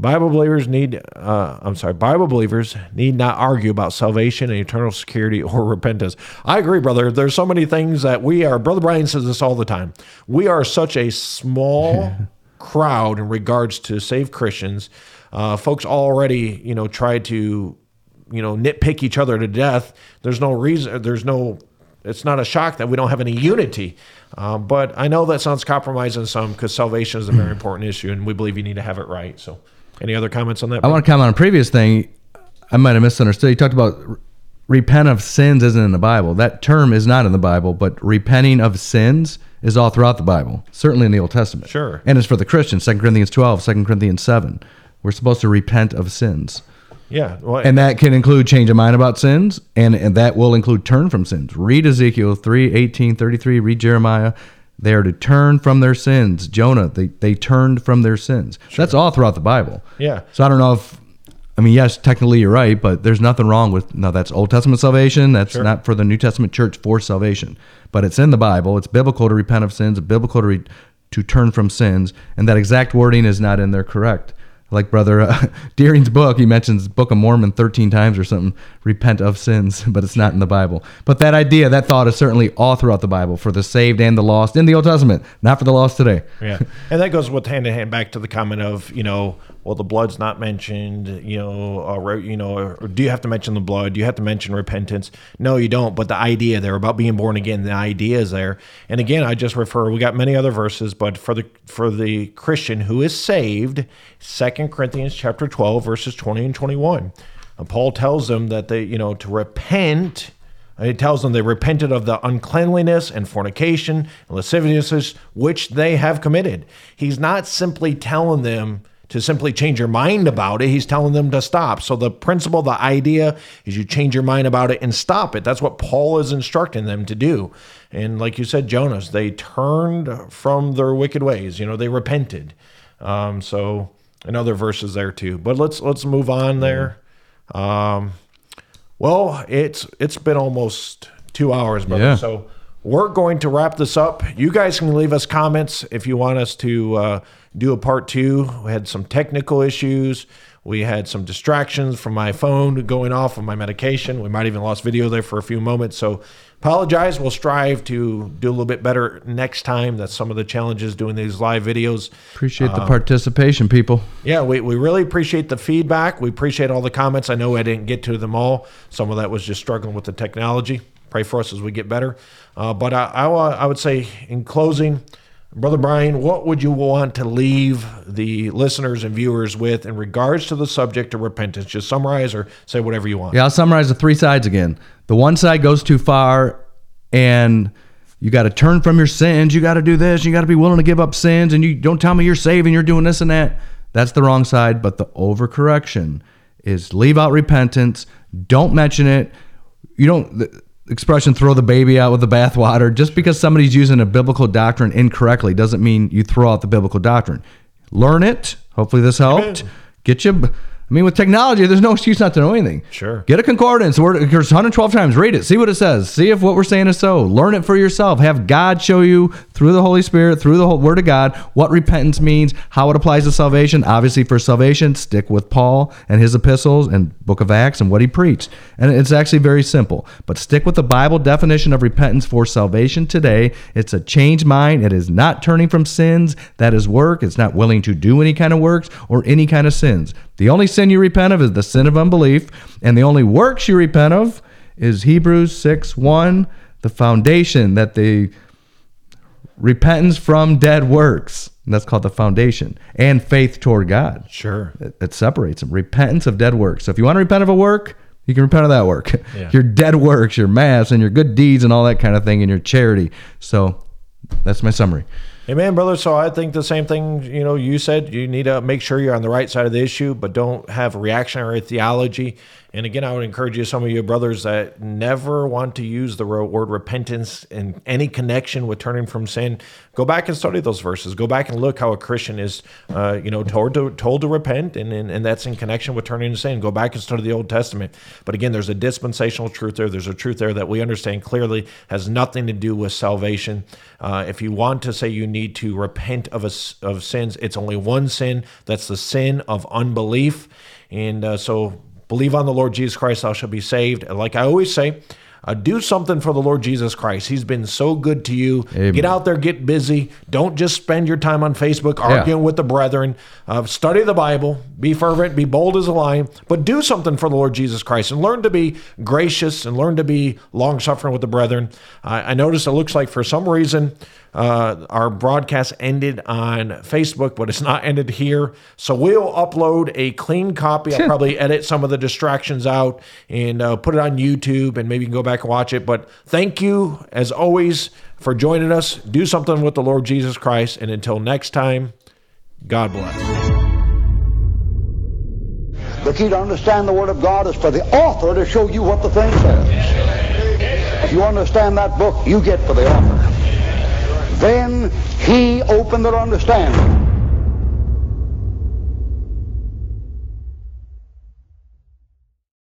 [SPEAKER 3] Bible believers need, uh, I'm sorry, Bible believers need not argue about salvation and eternal security or repentance. I agree, brother. There's so many things that we are, Brother Brian says this all the time. We are such a small crowd in regards to saved Christians. Uh, folks already, you know, try to, you know, nitpick each other to death. There's no reason, there's no it's not a shock that we don't have any unity. Um, but I know that sounds compromising some because salvation is a very important issue, and we believe you need to have it right. So, any other comments on that?
[SPEAKER 4] I want to comment on a previous thing. I might have misunderstood. You talked about repent of sins isn't in the Bible. That term is not in the Bible, but repenting of sins is all throughout the Bible, certainly in the Old Testament.
[SPEAKER 3] Sure.
[SPEAKER 4] And it's for the Christians, 2 Corinthians 12, 2 Corinthians 7. We're supposed to repent of sins.
[SPEAKER 3] yeah, well,
[SPEAKER 4] And that can include change of mind about sins, and, and that will include turn from sins. Read Ezekiel 3, 18, 33, read Jeremiah. They are to turn from their sins. Jonah, they, they turned from their sins. That's all throughout the Bible.
[SPEAKER 3] Yeah.
[SPEAKER 4] So I don't know if, I mean, yes, technically you're right, but there's nothing wrong with, no, that's Old Testament salvation. That's
[SPEAKER 3] Sure.
[SPEAKER 4] not for the New Testament church for salvation. But it's in the Bible. It's biblical to repent of sins, biblical to, re, to turn from sins. And that exact wording is not in there correct. Like Brother uh, Deering's book, he mentions Book of Mormon 13 times or something, repent of sins, but it's not in the Bible. But that idea, that thought is certainly all throughout the Bible for the saved and the lost in the Old Testament, not for the lost today.
[SPEAKER 3] Yeah. And that goes with hand in hand back to the comment of, you know, well, the blood's not mentioned, you know, or, you know, or do you have to mention the blood? Do you have to mention repentance? No, you don't. But the idea there about being born again, the idea is there. And again, I just refer, we got many other verses, but for the, for the Christian who is saved, Second Corinthians chapter 12, verses 20 and 21. And Paul tells them that they, you know, to repent. He tells them they repented of the uncleanliness and fornication and lasciviousness which they have committed. He's not simply telling them to simply change your mind about it. He's telling them to stop. So the principle, the idea is you change your mind about it and stop it. That's what Paul is instructing them to do. And like you said, Jonas, they turned from their wicked ways. You know, they repented. Um, so and other verses there too. But let's let's move on there. Mm-hmm. Um, well, it's it's been almost two hours, brother.
[SPEAKER 4] Yeah.
[SPEAKER 3] So we're going to wrap this up. You guys can leave us comments if you want us to uh, do a part two. We had some technical issues. We had some distractions from my phone going off of my medication. We might even lost video there for a few moments. So apologize. We'll strive to do a little bit better next time. That's some of the challenges doing these live videos.
[SPEAKER 4] Appreciate
[SPEAKER 3] Uh,
[SPEAKER 4] the participation, people.
[SPEAKER 3] Yeah, we, we really appreciate the feedback. We appreciate all the comments. I know I didn't get to them all. Some of that was just struggling with the technology. Pray for us as we get better. Uh, but I, I, I would say, in closing, Brother Brian, what would you want to leave the listeners and viewers with in regards to the subject of repentance? Just summarize or say whatever you want.
[SPEAKER 4] Yeah, I'll summarize the three sides again. The one side goes too far and you got to turn from your sins. You got to do this. You got to be willing to give up sins. And you don't tell me you're saving. You're doing this and that. That's the wrong side. But the overcorrection is leave out repentance. Don't mention it. You don't. Expression "throw the baby out with the bathwater." Just because somebody's using a biblical doctrine incorrectly doesn't mean you throw out the biblical doctrine. Learn it. Hopefully, this helped. Get you. I mean, with technology, there's no excuse not to know anything.
[SPEAKER 3] Sure.
[SPEAKER 4] Get a concordance. Word, there's 112 times. Read it. See what it says. See if what we're saying is so. Learn it for yourself. Have God show you through the Holy Spirit, through the whole Word of God, what repentance means, how it applies to salvation. Obviously, for salvation, stick with Paul and his epistles and Book of Acts and what he preached. And it's actually very simple. But stick with the Bible definition of repentance for salvation today. It's a changed mind. It is not turning from sins. That is work. It's not willing to do any kind of works or any kind of sins. The only sin you repent of is the sin of unbelief, and the only works you repent of is Hebrews 6 1, the foundation that the repentance from dead works. And that's called the foundation, and faith toward God.
[SPEAKER 3] Sure.
[SPEAKER 4] It, it separates them. Repentance of dead works. So if you want to repent of a work, you can repent of that work.
[SPEAKER 3] Yeah.
[SPEAKER 4] Your dead works, your mass, and your good deeds, and all that kind of thing, and your charity. So that's my summary.
[SPEAKER 3] Amen, brother. So I think the same thing, you know, you said you need to make sure you're on the right side of the issue, but don't have reactionary theology. And again, I would encourage you, some of you brothers that never want to use the word repentance in any connection with turning from sin, go back and study those verses. Go back and look how a Christian is, uh, you know, told to told to repent, and, and and that's in connection with turning to sin. Go back and study the Old Testament. But again, there's a dispensational truth there. There's a truth there that we understand clearly has nothing to do with salvation. Uh, if you want to say you need to repent of a, of sins, it's only one sin. That's the sin of unbelief. And uh, so believe on the Lord Jesus Christ, thou shalt be saved. And like I always say, uh, do something for the Lord Jesus Christ. He's been so good to you.
[SPEAKER 4] Amen.
[SPEAKER 3] Get out there, get busy. Don't just spend your time on Facebook arguing with the brethren. Uh, study the Bible. Be fervent. Be bold as a lion. But do something for the Lord Jesus Christ and learn to be gracious and learn to be long suffering with the brethren. I I noticed it looks like for some reason uh, our broadcast ended on Facebook, but it's not ended here. So we'll upload a clean copy. I'll probably edit some of the distractions out and uh, put it on YouTube, and maybe you can go back and watch it. But thank you, as always, for joining us. Do something with the Lord Jesus Christ. And until next time, God bless.
[SPEAKER 1] The key to understand the Word of God is for the author to show you what the thing says. If you understand that book, you get for the author. Then he opened their understanding.